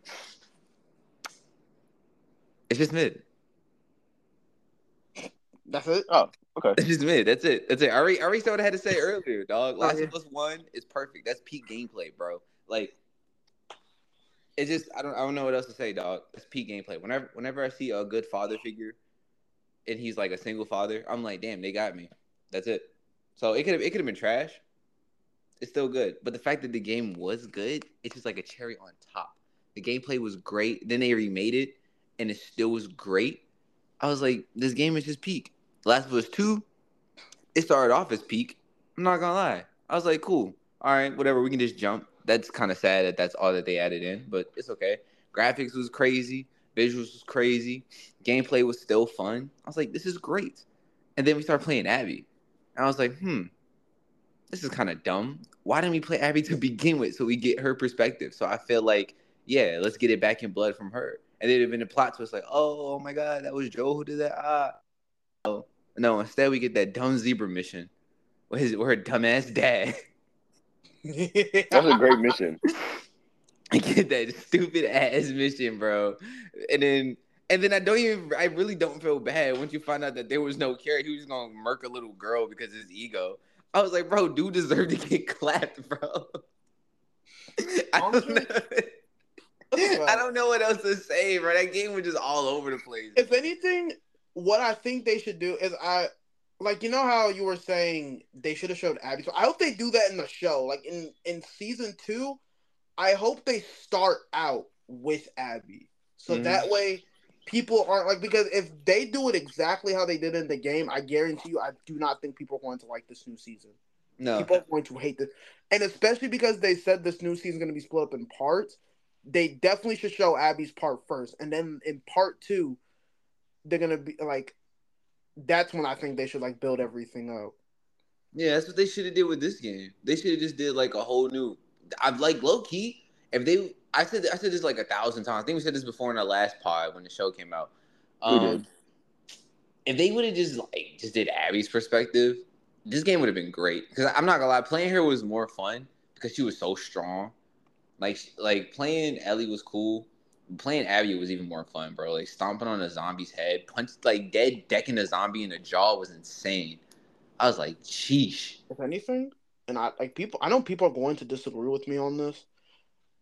Speaker 3: it's just mid.
Speaker 1: That's it.
Speaker 2: Oh, okay.
Speaker 3: It's just me. That's it. That's it. I already, I already said what I had to say earlier, dog. Last of Us One is perfect. That's peak gameplay, bro. Like, it's just I don't I don't know what else to say, dog. It's peak gameplay. Whenever whenever I see a good father figure, and he's like a single father, I'm like, damn, they got me. That's it. So it could have it could have been trash. It's still good, but the fact that the game was good, it's just like a cherry on top. The gameplay was great. Then they remade it, and it still was great. I was like, this game is just peak. Last of Us Two, it started off as peak. I'm not gonna lie. I was like, cool. All right, whatever. We can just jump. That's kind of sad that that's all that they added in, but it's okay. Graphics was crazy. Visuals was crazy. Gameplay was still fun. I was like, this is great. And then we started playing Abby. And I was like, hmm, this is kind of dumb. Why didn't we play Abby to *laughs* begin with so we get her perspective? So I feel like, yeah, let's get it back in blood from her. And then been a plot twist like, oh, oh my God, that was Joe who did that. Ah. Oh. No, instead we get that dumb zebra mission with, his, with her dumbass dad. *laughs*
Speaker 2: That's a great mission. *laughs*
Speaker 3: I get that stupid ass mission, bro. And then and then I don't even I really don't feel bad once you find out that there was no care. He was just gonna murk a little girl because of his ego. I was like, bro, dude deserved to get *laughs* clapped, bro. I don't know. I don't know what else to say, bro. That game was just all over the place.
Speaker 1: if anything, what I think they should do is I like you know how you were saying they should have showed Abby. So I hope they do that in the show. Like in in season two, I hope they start out with Abby. So
Speaker 3: Mhm.
Speaker 1: that way people aren't like because if they do it exactly how they did in the game, I guarantee you I do not think people are going to like this new season.
Speaker 3: No.
Speaker 1: People are going to hate this. And especially because they said this new season is going to be split up in parts, they definitely should show Abby's part first. And then in part two, they're going to be like, that's when I think they should like build everything up.
Speaker 3: Yeah, that's what they should have did with this game. They should have just did like a whole new. I've like low key. If they, I said, I said this like a thousand times. I think we said this before in our last pod when the show came out.
Speaker 2: We
Speaker 3: Um,
Speaker 2: did.
Speaker 3: if they would have just like just did Abby's perspective, this game would have been great because I'm not gonna lie, playing her was more fun because she was so strong. Like like playing Ellie was cool. Playing Abby was even more fun, bro. Like stomping on a zombie's head, punch like dead decking a zombie in the jaw was insane. I was like, sheesh.
Speaker 1: If anything, and I like people, I know people are going to disagree with me on this,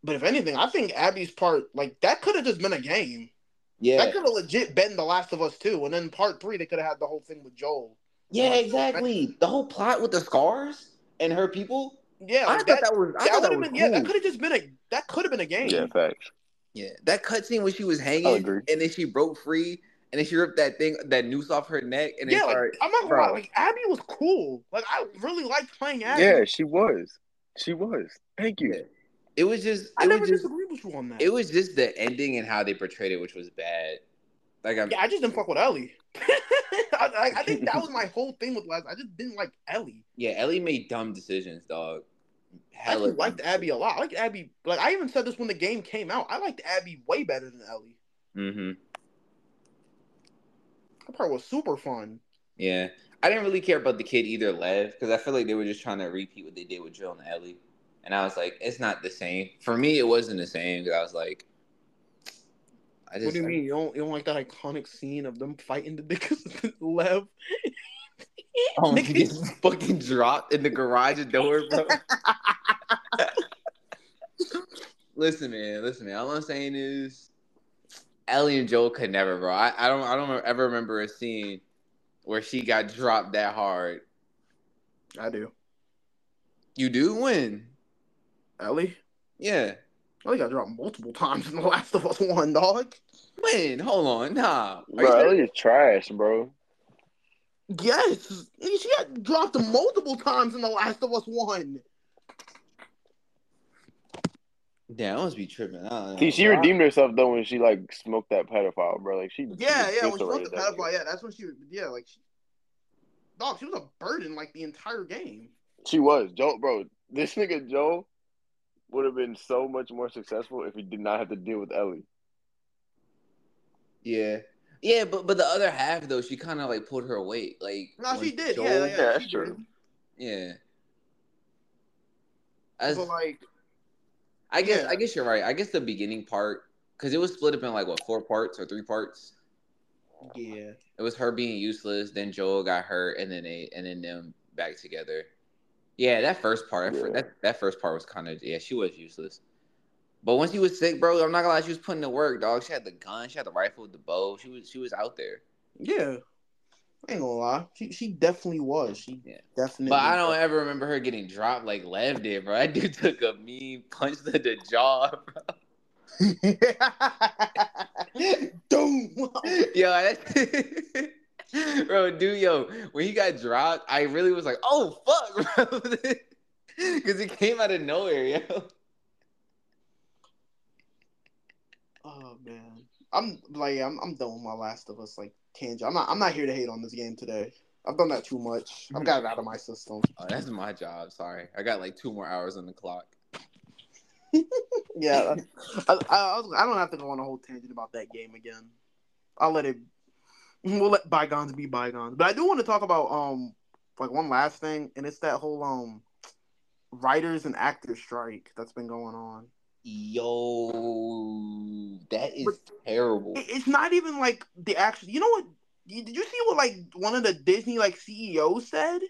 Speaker 1: but if anything, I think Abby's part, like that, could have just been a game.
Speaker 3: Yeah,
Speaker 1: That could have legit been The Last of Us too, and then part three they could have had the whole thing with Joel.
Speaker 3: yeah, exactly. The whole plot with the scars and her people.
Speaker 1: Yeah,
Speaker 3: I
Speaker 1: like,
Speaker 3: thought that, was. I
Speaker 1: that
Speaker 3: thought that was
Speaker 1: been. Yeah, that could have just been a. That could have been a game.
Speaker 2: Yeah, facts.
Speaker 3: Yeah, that cutscene when she was hanging and then she broke free and then she ripped that thing, that noose off her neck, and then
Speaker 1: Yeah, like. I'm not gonna lie. Like Abby was cool. Like I really liked playing Abby.
Speaker 2: Yeah, she was. She was. Thank you.
Speaker 3: Yeah. It was just.
Speaker 1: I never
Speaker 3: was just.
Speaker 1: disagreed with you on that.
Speaker 3: It was just the ending and how they portrayed it, which was bad. Like I'm.
Speaker 1: yeah, I just didn't fuck with Ellie. *laughs* I, I, I think that was *laughs* my whole thing with last. I just didn't like Ellie.
Speaker 3: Yeah, Ellie made dumb decisions, dog.
Speaker 1: I actually liked Abby a lot. I liked Abby. Like I even said this when the game came out. I liked Abby way better than Ellie.
Speaker 3: Mm-hmm.
Speaker 1: That part was super fun.
Speaker 3: Yeah, I didn't really care about the kid either, Lev, because I feel like they were just trying to repeat what they did with Jill and Ellie, and I was like, it's not the same. For me, it wasn't the same. 'cause I was like, I just.
Speaker 1: what do you mean? You don't you don't like that iconic scene of them fighting the *laughs* niggas Lev?
Speaker 3: Oh, he
Speaker 1: Niggas-
Speaker 3: gets *laughs* fucking dropped in the garage door, bro. *laughs* listen, man, listen, man. All I'm saying is, Ellie and Joel could never, bro. I, I don't, I don't ever remember a scene where she got dropped that hard.
Speaker 1: I do.
Speaker 3: You do win,
Speaker 1: Ellie?
Speaker 3: yeah.
Speaker 1: Ellie got dropped multiple times in The Last of Us One, dog.
Speaker 3: Win. Hold on, nah. Are
Speaker 2: Bro,
Speaker 3: serious?
Speaker 2: Ellie is trash, bro.
Speaker 1: Yes, she got dropped multiple times in The Last of Us One.
Speaker 3: Damn, I must be tripping. I.
Speaker 2: See, she redeemed herself though when she like smoked that pedophile, bro. Like she.
Speaker 1: Yeah,
Speaker 2: she
Speaker 1: yeah. When she
Speaker 2: eviscerated
Speaker 1: went to
Speaker 2: that
Speaker 1: pedophile, yeah, that's when she. Yeah, like, she, dog, she was a burden like the entire game.
Speaker 2: She was Joe, bro. This nigga Joe would have been so much more successful if he did not have to deal with Ellie.
Speaker 3: Yeah, yeah, but but the other half though, she kind of like pulled her weight. Like,
Speaker 1: No, she did.
Speaker 3: Joel-
Speaker 1: yeah, yeah,
Speaker 2: that's true.
Speaker 1: did.
Speaker 3: yeah. As,
Speaker 1: But like,
Speaker 3: I guess
Speaker 1: Yeah.
Speaker 3: I guess you're right. I guess the beginning part because it was split up in like what four parts or three parts.
Speaker 1: yeah,
Speaker 3: It was her being useless, then Joel got hurt, and then they and then them back together. Yeah, that first part,
Speaker 2: Yeah.
Speaker 3: that, that first part was kind of yeah, she was useless. But once she was sick, bro, I'm not gonna lie, she was putting in work, dog. She had the gun, she had the rifle, the bow. She was she was out there.
Speaker 1: yeah. I ain't gonna lie, she she definitely was. She
Speaker 3: Yeah.
Speaker 1: definitely.
Speaker 3: But I don't ever remember her getting dropped like Lev did, bro. That dude *laughs* took a mean punch to the jaw, bro. *laughs*
Speaker 1: Doom.
Speaker 3: Yo, that, *laughs* bro, dude, yo, when he got dropped, I really was like, oh fuck, bro, because it came out of nowhere, yo.
Speaker 1: Oh man, I'm like I'm I'm done with my Last of Us like tangent. I'm not I'm not here to hate on this game today. I've done that too much. I've got it out of my system.
Speaker 3: Oh, that's my job. Sorry, I got like two more hours on the clock. *laughs*
Speaker 1: Yeah, I, I, I I don't have to go on a whole tangent about that game again. I'll let it. We'll let bygones be bygones. But I do want to talk about um like one last thing, and it's that whole um writers and actors strike that's been going on.
Speaker 3: Yo, that is
Speaker 1: But-
Speaker 3: terrible.
Speaker 1: It's not even like the actual. You know what? Did you see what like one of the Disney like CEOs said?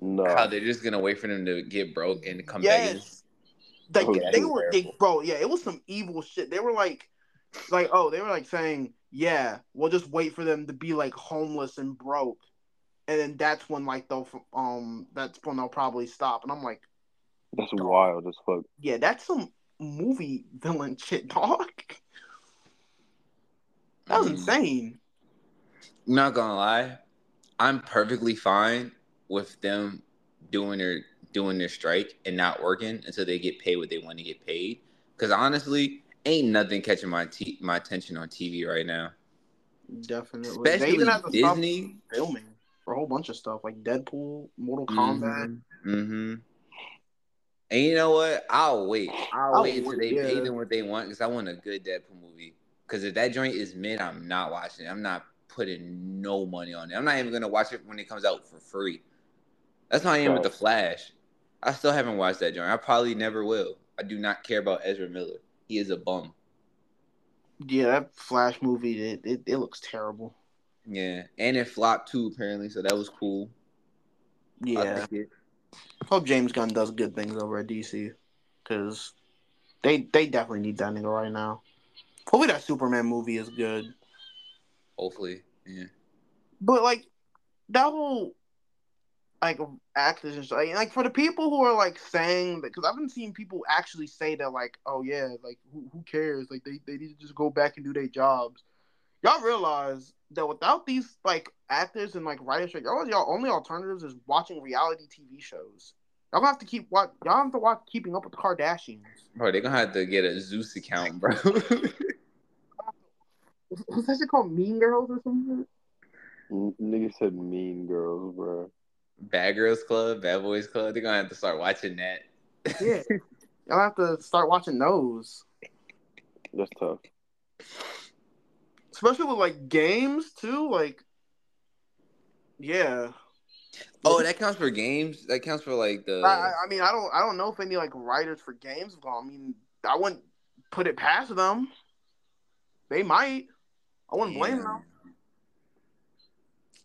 Speaker 2: No.
Speaker 3: How they're just gonna wait for them to get broke and come back. in.
Speaker 1: Yes. Like
Speaker 2: Oh,
Speaker 1: they were, they, bro. Yeah, it was some evil shit. They were like, like, oh, they were like saying, yeah, we'll just wait for them to be like homeless and broke, and then that's when like they'll, um, that's when they'll probably stop. And I'm like,
Speaker 2: That's wild as fuck.
Speaker 1: yeah, that's some movie villain *laughs* shit, dog. That was
Speaker 3: Mm.
Speaker 1: insane.
Speaker 3: I'm not gonna lie, I'm perfectly fine with them doing their doing their strike and not working until they get paid what they want to get paid. Because honestly, ain't nothing catching my t- my attention on TV right now.
Speaker 1: Definitely.
Speaker 3: Especially
Speaker 1: they even have to
Speaker 3: Disney.
Speaker 1: filming for a whole bunch of stuff like Deadpool, Mortal Kombat.
Speaker 3: Mm-hmm. And you know what? I'll wait. I'll,
Speaker 1: I'll
Speaker 3: wait until
Speaker 1: wait,
Speaker 3: they pay them what they want because I want a good Deadpool movie. Because if that joint is mid, I'm not watching it. I'm not putting no money on it. I'm not even gonna watch it when it comes out for free. That's how I am with the Flash. I still haven't watched that joint. I probably never will. I do not care about Ezra Miller. He is a bum.
Speaker 1: Yeah, that Flash movie, it, it, it looks terrible.
Speaker 3: Yeah, and it flopped too apparently, so that was cool. I
Speaker 1: Yeah.
Speaker 3: like it.
Speaker 1: Hope James Gunn does good things over at DC. Because they, they definitely need that nigga right now. Hopefully that Superman movie is good.
Speaker 3: Hopefully, yeah.
Speaker 1: But like that whole like actors and stuff, like for the people who are like saying that, because I've been seeing people actually say that like, oh yeah, like who, who cares? Like they, they need to just go back and do their jobs. Y'all realize that without these like actors and like writers, like, y'all y'all only alternatives is watching reality TV shows. Y'all gonna have to keep watch. Y'all have to watch Keeping Up with the Kardashians.
Speaker 3: Bro, they're gonna have to get a Zeus account, bro. *laughs*
Speaker 1: What's that shit called? Mean Girls or something?
Speaker 2: N- Nigga said mean girls, bro.
Speaker 3: Bad Girls Club, Bad Boys Club. They're gonna have to start watching that.
Speaker 1: Yeah. *laughs* Y'all have to start watching those.
Speaker 2: That's tough.
Speaker 1: Especially with like games too. Like, yeah.
Speaker 3: oh, that counts for games. That counts for like the.
Speaker 1: I, I- mean, I don't, I don't know if any like writers for games gone. I mean, I wouldn't put it past them. They might. I wouldn't blame
Speaker 3: Yeah.
Speaker 1: them.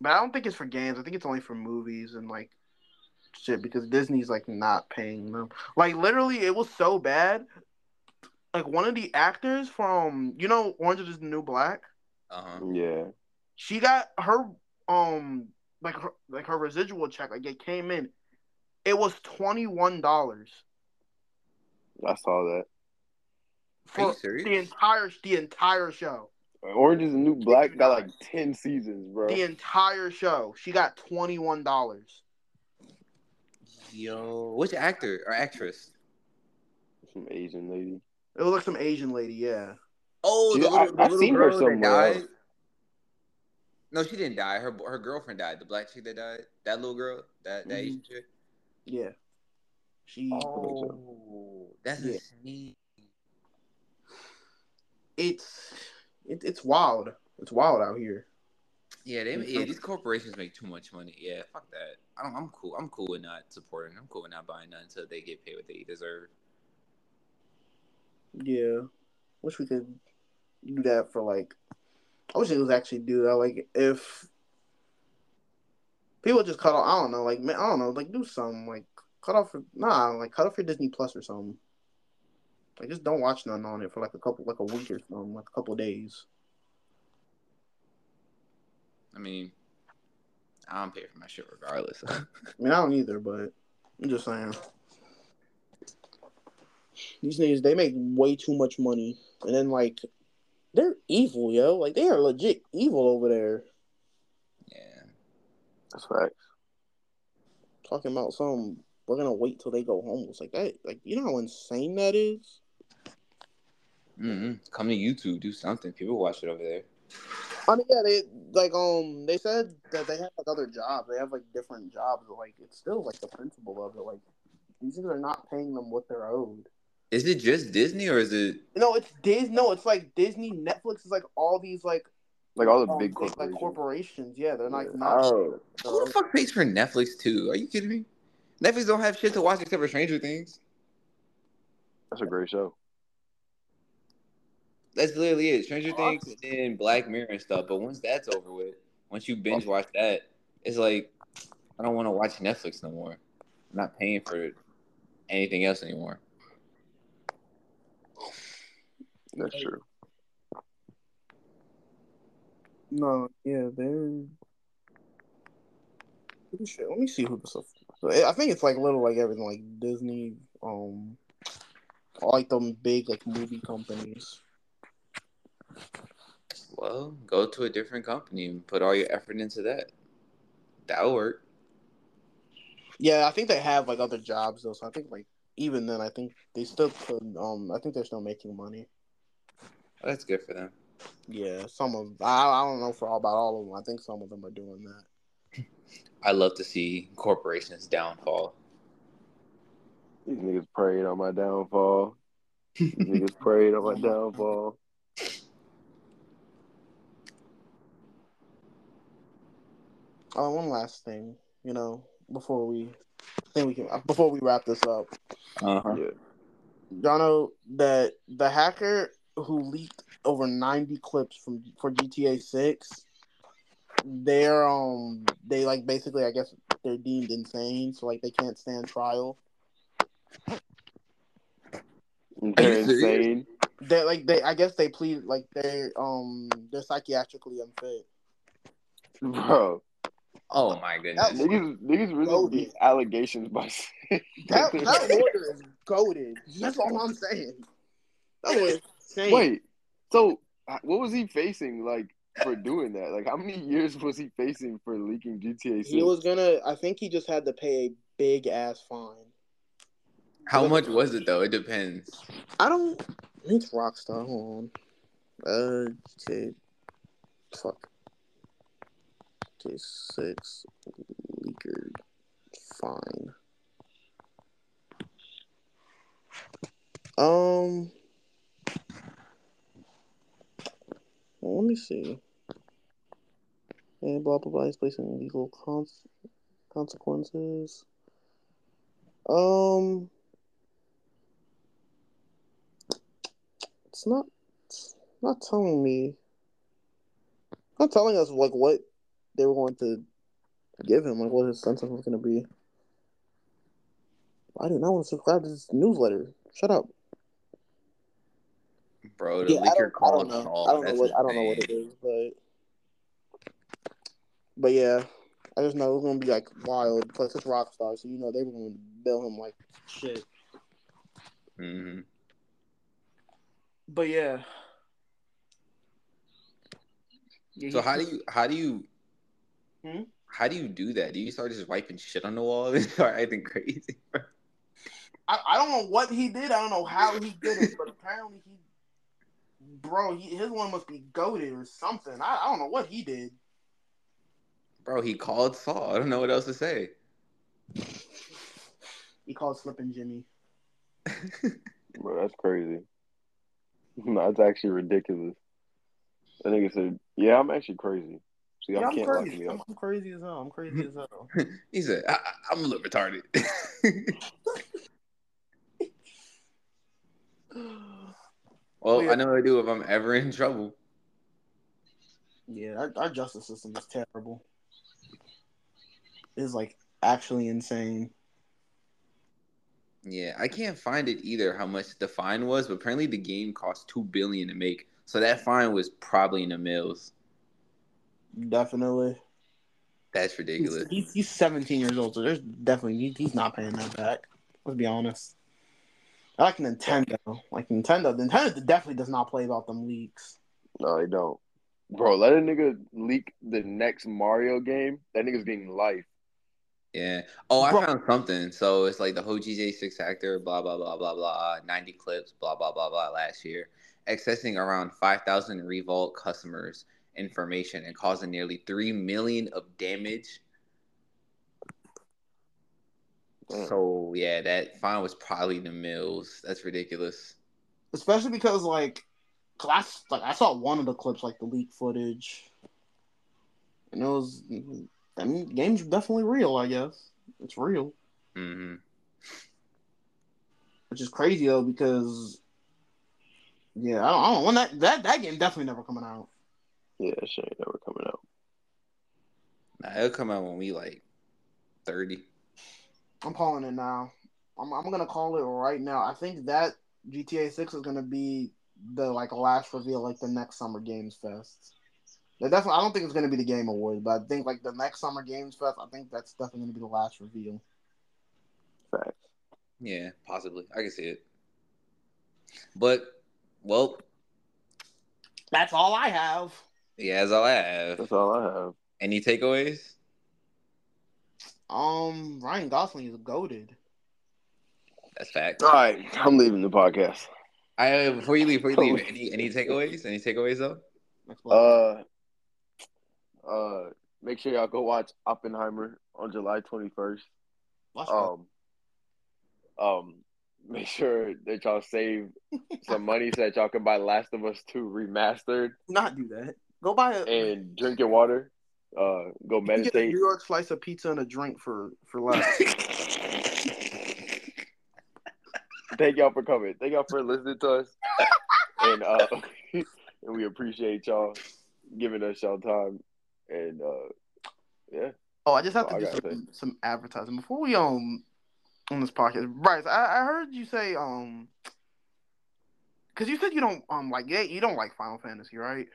Speaker 1: But I don't think it's for games. I think it's only for movies and like shit because Disney's like not paying them. Like literally, it was so bad. Like one of the actors from you know Orange is the New Black.
Speaker 3: Uh huh.
Speaker 2: Yeah.
Speaker 1: she got her um like her like her residual check like it came in it was twenty one dollars
Speaker 2: I saw that.
Speaker 3: Are you
Speaker 1: for
Speaker 3: serious?
Speaker 1: the entire the entire show
Speaker 2: Orange is the New Black got like 10 seasons, bro.
Speaker 1: the entire show she got twenty one dollars
Speaker 3: Yo, which actor or actress?
Speaker 2: Some Asian lady.
Speaker 1: it was like some Asian lady yeah
Speaker 3: Oh, the little,
Speaker 2: I-
Speaker 3: the little
Speaker 2: seen her
Speaker 3: girl that died.
Speaker 2: else.
Speaker 3: No, she didn't die. Her her girlfriend died. The black chick that died. That little girl. That that
Speaker 1: Mhm.
Speaker 3: Asian chick.
Speaker 1: yeah she
Speaker 3: Oh, that's
Speaker 1: Yeah.
Speaker 3: insane.
Speaker 1: it's it, it's wild it's wild out here
Speaker 3: Yeah, they yeah, these corporations make too much money. Yeah, fuck that. I don't, I'm cool. I'm cool with not supporting. I'm cool with not buying none until they get paid what they deserve.
Speaker 1: yeah wish we could do that for like I wish it was actually do that like if people just cut off I don't know like man I don't know like do something like cut off nah like cut off your Disney Plus or something. Like just don't watch none on it for like a couple like a week or something like a couple days.
Speaker 3: I mean, I don't pay for my shit regardless. *laughs*
Speaker 1: I mean I don't either but I'm just saying. These niggas they make way too much money. And then like they're evil yo like they are legit evil over there
Speaker 3: yeah.
Speaker 2: That's right.
Speaker 1: talking about some we're gonna wait till they go home. It's like that like you know how insane that is
Speaker 3: Mm-hmm. Come to YouTube, do something. People watch it over there.
Speaker 1: I mean yeah they like um they said that they have like other jobs they have like different jobs but like it's still like the principle of it like these things are not paying them what they're owed
Speaker 3: Is it just Disney or is it?
Speaker 1: no it's Disney no it's like Disney Netflix is like all these like
Speaker 2: Like all the
Speaker 1: um,
Speaker 2: big
Speaker 1: like
Speaker 2: corporations.
Speaker 1: corporations yeah they're like not
Speaker 2: Oh,
Speaker 3: Who the fuck pays for Netflix too? Are you kidding me? Netflix don't have shit to watch except for Stranger Things.
Speaker 2: that's a great show.
Speaker 3: That's literally it. Stranger Things and then Black Mirror and stuff. But once that's over with, once you binge watch that, it's like I don't want to watch Netflix no more. I'm not paying for anything else anymore.
Speaker 2: That's true.
Speaker 1: no yeah they're Let me see who the stuff. I think it's like little like everything like Disney, um, all like them big like movie companies.
Speaker 3: Well, go to a different company and put all your effort into that. That'll work.
Speaker 1: Yeah, I think they have like other jobs though. So I think like even then, I think they still could. Um, I think they're still making money.
Speaker 3: That's good for them.
Speaker 1: Yeah, some of I, I don't know for all about all of them. I think some of them are doing that.
Speaker 3: I love to see corporations downfall.
Speaker 2: These niggas prayed on my downfall. These *laughs* niggas prayed on my downfall.
Speaker 1: Oh, one last thing, you know, before we I think we can before we wrap this up.
Speaker 5: Uh-huh.
Speaker 2: Yeah.
Speaker 1: Y'all know that the hacker who leaked over 90 clips from for GTA 6 they're um they like basically I guess they're deemed insane so like they can't stand trial.
Speaker 2: They're insane.
Speaker 1: They like they I guess they plead like they're um they're psychiatrically unfit.
Speaker 2: Bro,
Speaker 5: Oh my goodness.
Speaker 2: niggas, niggas really
Speaker 1: Goated.
Speaker 2: beat allegations by saying
Speaker 1: That *laughs* that lawyer is goaded. That's all I'm saying. That lawyer is insane.
Speaker 2: Wait, so uh, what was he facing like for doing that? Like, how many years was he facing for leaking GTA 6?
Speaker 1: He was gonna. I think he just had to pay a big ass fine.
Speaker 3: How much was it though? It depends.
Speaker 1: I don't. I think it's Rockstar. Hold on. Uh, okay. Fuck. Okay, six leaker fine. Um. Let me see. And blah blah blah. He's placing legal cons- consequences. Um. It's not. It's not telling me. Not telling us like what they were going to give him, like what his sentence was going to be. I do not want to subscribe to this newsletter. Shut up.
Speaker 3: Bro, the
Speaker 1: Yeah, I
Speaker 3: leaker
Speaker 1: don't, I don't know.
Speaker 3: Saul.
Speaker 1: I don't know what I don't know what it is, but but yeah, I just know it's gonna be like wild. Plus, it's Rockstar, so you know they were gonna bill him like shit.
Speaker 3: Mhm.
Speaker 1: But yeah. Yeah,
Speaker 3: So how do you how do you
Speaker 1: Hmm?
Speaker 3: how do you do that? Do you start just wiping shit on the wall and *laughs* start acting crazy?
Speaker 1: I, I don't know what he did. I don't know how he did it, but apparently he, bro, he, his one must be goaded or something. I, I don't know what he did.
Speaker 3: Bro, he called Saul. I don't know what else to say.
Speaker 1: He called slipping Jimmy. *laughs*
Speaker 2: Bro, that's crazy. No, *laughs* that's actually ridiculous. That nigga said, "Yeah, I'm actually crazy. See,
Speaker 1: Yeah,
Speaker 2: I
Speaker 1: I'm
Speaker 2: can't lock
Speaker 1: crazy.
Speaker 2: me
Speaker 1: I'm,
Speaker 2: up."
Speaker 1: I'm crazy as hell. I'm crazy as hell. *laughs*
Speaker 3: he said, I, I- I'm a little retarded. Well, oh,
Speaker 1: Yeah.
Speaker 3: I know I do if I'm ever in trouble.
Speaker 1: yeah, our, our justice system is terrible. It's like actually insane.
Speaker 3: Yeah, I can't find it either how much the fine was, but apparently the game cost two billion to make. So that fine was probably in the mills.
Speaker 1: Definitely.
Speaker 3: That's
Speaker 1: He's,
Speaker 3: ridiculous.
Speaker 1: he's, he's 17 years old, so there's definitely he, he's not paying that back. Let's be honest. I like Nintendo. Like Nintendo, Nintendo definitely does not play about them leaks.
Speaker 2: No, they don't. Bro, let a nigga leak the next Mario game. That nigga's getting life.
Speaker 3: Yeah. Oh, I
Speaker 1: Bro-
Speaker 3: found something. So it's like the whole GTA six actor, blah blah blah blah blah, uh, ninety clips, blah blah blah blah. Last year, accessing around five thousand Revolut customers' information and causing nearly three million of damage.
Speaker 2: Damn.
Speaker 3: So yeah, that fine was probably the mills. That's ridiculous.
Speaker 1: Especially because like, cause I s- like I saw one of the clips, like the leak footage, and it was. I mean, game's definitely real. I guess it's real,
Speaker 3: hmm
Speaker 1: which is crazy though because. Yeah, I don't, I don't when that, that that game definitely never coming out.
Speaker 2: Yeah, that shit ain't never coming out.
Speaker 3: Nah, it'll come out when we like thirty.
Speaker 1: I'm calling it now. I'm I'm gonna call it right now. I think that GTA Six is gonna be the like last reveal, like the next Summer Games Fest. They definitely, I don't think it's gonna be the Game Awards, but I think like the next Summer Games Fest, I think that's definitely gonna be the last reveal.
Speaker 2: Facts.
Speaker 3: Yeah, possibly. I can see it. But well,
Speaker 1: That's all I have.
Speaker 3: yeah, that's all I have.
Speaker 2: That's all I have.
Speaker 3: Any takeaways?
Speaker 1: Um, Ryan Gosling is goaded.
Speaker 3: That's fact.
Speaker 2: All right, I'm leaving the podcast.
Speaker 3: I before you leave, before you leave, any any takeaways? Any takeaways though?
Speaker 2: Uh, uh, make sure y'all go watch Oppenheimer on July 21st.
Speaker 1: Watch that.
Speaker 2: Um, um, make sure that y'all save some money so that y'all can buy Last of Us 2 remastered *laughs*
Speaker 1: not do that. Go buy a
Speaker 2: and drink your water. Uh, go
Speaker 1: You get a
Speaker 2: meditate.
Speaker 1: New York slice of pizza and a drink for for less. *laughs*
Speaker 2: Thank y'all for coming. Thank y'all for listening to us, and uh, *laughs* and we appreciate y'all giving us y'all time. And uh, yeah,
Speaker 1: Oh, I just have
Speaker 2: Oh,
Speaker 1: to
Speaker 2: I
Speaker 1: do some, some advertising before we um on this podcast. Bryce, I, I heard you say um because you said you don't um like yeah you don't like Final Fantasy, right?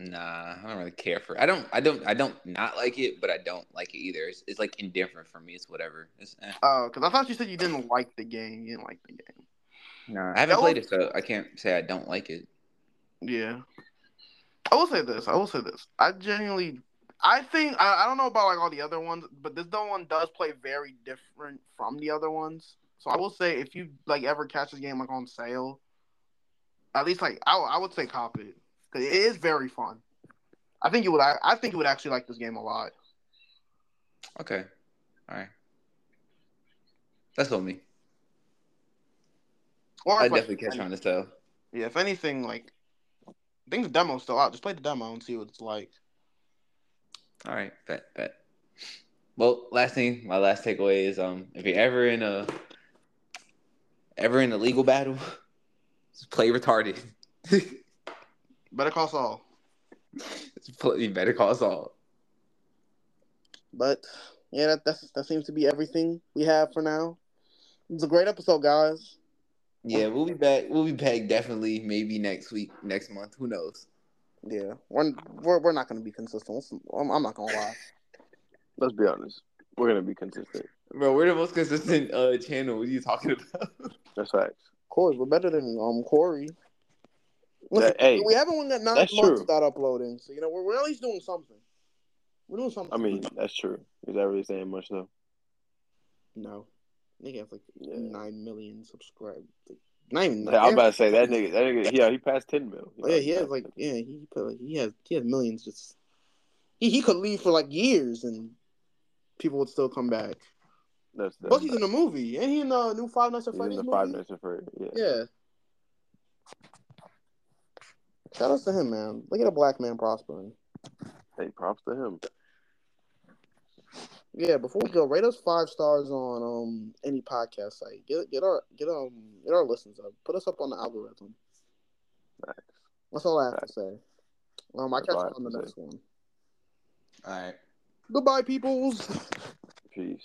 Speaker 3: Nah, I don't really care for. I don't. I don't. I don't not like it, but I don't like it either. It's, it's like indifferent for me. It's whatever. It's, eh.
Speaker 1: Uh, because I thought you said you didn't like the game. You didn't like the game.
Speaker 3: Nah, I haven't
Speaker 1: That
Speaker 3: played
Speaker 1: was-
Speaker 3: it, so I can't say I don't like it.
Speaker 1: Yeah. I will say this. I will say this. I genuinely, I think I, I don't know about like all the other ones, but this one does play very different from the other ones. So I will say if you like ever catch this game like on sale, at least like I, I would say cop it because it is very fun. I think you would. I, think you would actually like this game a lot.
Speaker 3: Okay, all right. That's on me.
Speaker 1: Or
Speaker 3: I
Speaker 1: like,
Speaker 3: definitely catch on to sell.
Speaker 1: Yeah, if anything, like I think the demo's still out. Just play the demo and see what it's like.
Speaker 3: All right, bet, bet. Well, last thing, my last takeaway is um, if you're ever in a ever in a legal battle, just *laughs* play retarded. *laughs*
Speaker 1: Better call Saul.
Speaker 3: Just play, you better call us all.
Speaker 1: But yeah, that that's, that seems to be everything we have for now. It's a great episode, guys.
Speaker 3: Yeah, we'll be back. We'll be back definitely, maybe next week, next month. Who knows?
Speaker 1: Yeah, we're we're, we're not going to be consistent. I'm, I'm not going to lie.
Speaker 2: let's be honest. We're gonna be consistent.
Speaker 3: Bro, we're the most consistent uh channel. What are you talking about?
Speaker 2: That's facts.
Speaker 1: Of course, we're better than um Corey.
Speaker 2: That- hey,
Speaker 1: we haven't got nine
Speaker 2: that's
Speaker 1: months
Speaker 2: true.
Speaker 1: without uploading, so you know we're, we're at least doing something. We're doing something.
Speaker 2: I mean, that's true. Is that really saying much though?
Speaker 1: no, nigga has like
Speaker 2: Yeah.
Speaker 1: nine million subscribers. Like, not even.
Speaker 2: Yeah, I'm about to say that nigga. That nigga. Yeah, he passed ten mil.
Speaker 1: Oh, yeah, he has like yeah, he put like he has he has millions. Just he he could leave for like years and people would still come back.
Speaker 2: That's, that's
Speaker 1: he's in the movie, and he in the new Five Nights at
Speaker 2: he's
Speaker 1: Freddy's
Speaker 2: in the
Speaker 1: movie.
Speaker 2: Five Nights at Freddy's. Yeah.
Speaker 1: Yeah. Shout out to him, man. Look at a black man prospering.
Speaker 2: Hey, props to him.
Speaker 1: Yeah, before we go, rate us five stars on um any podcast site. Get get our get um get our listens up. Put us up on the algorithm.
Speaker 2: Nice.
Speaker 1: That's all I have to say. Um, I
Speaker 2: That's
Speaker 1: catch you on the
Speaker 2: have to
Speaker 1: next one.
Speaker 3: All right.
Speaker 1: Goodbye, peoples.
Speaker 2: Peace.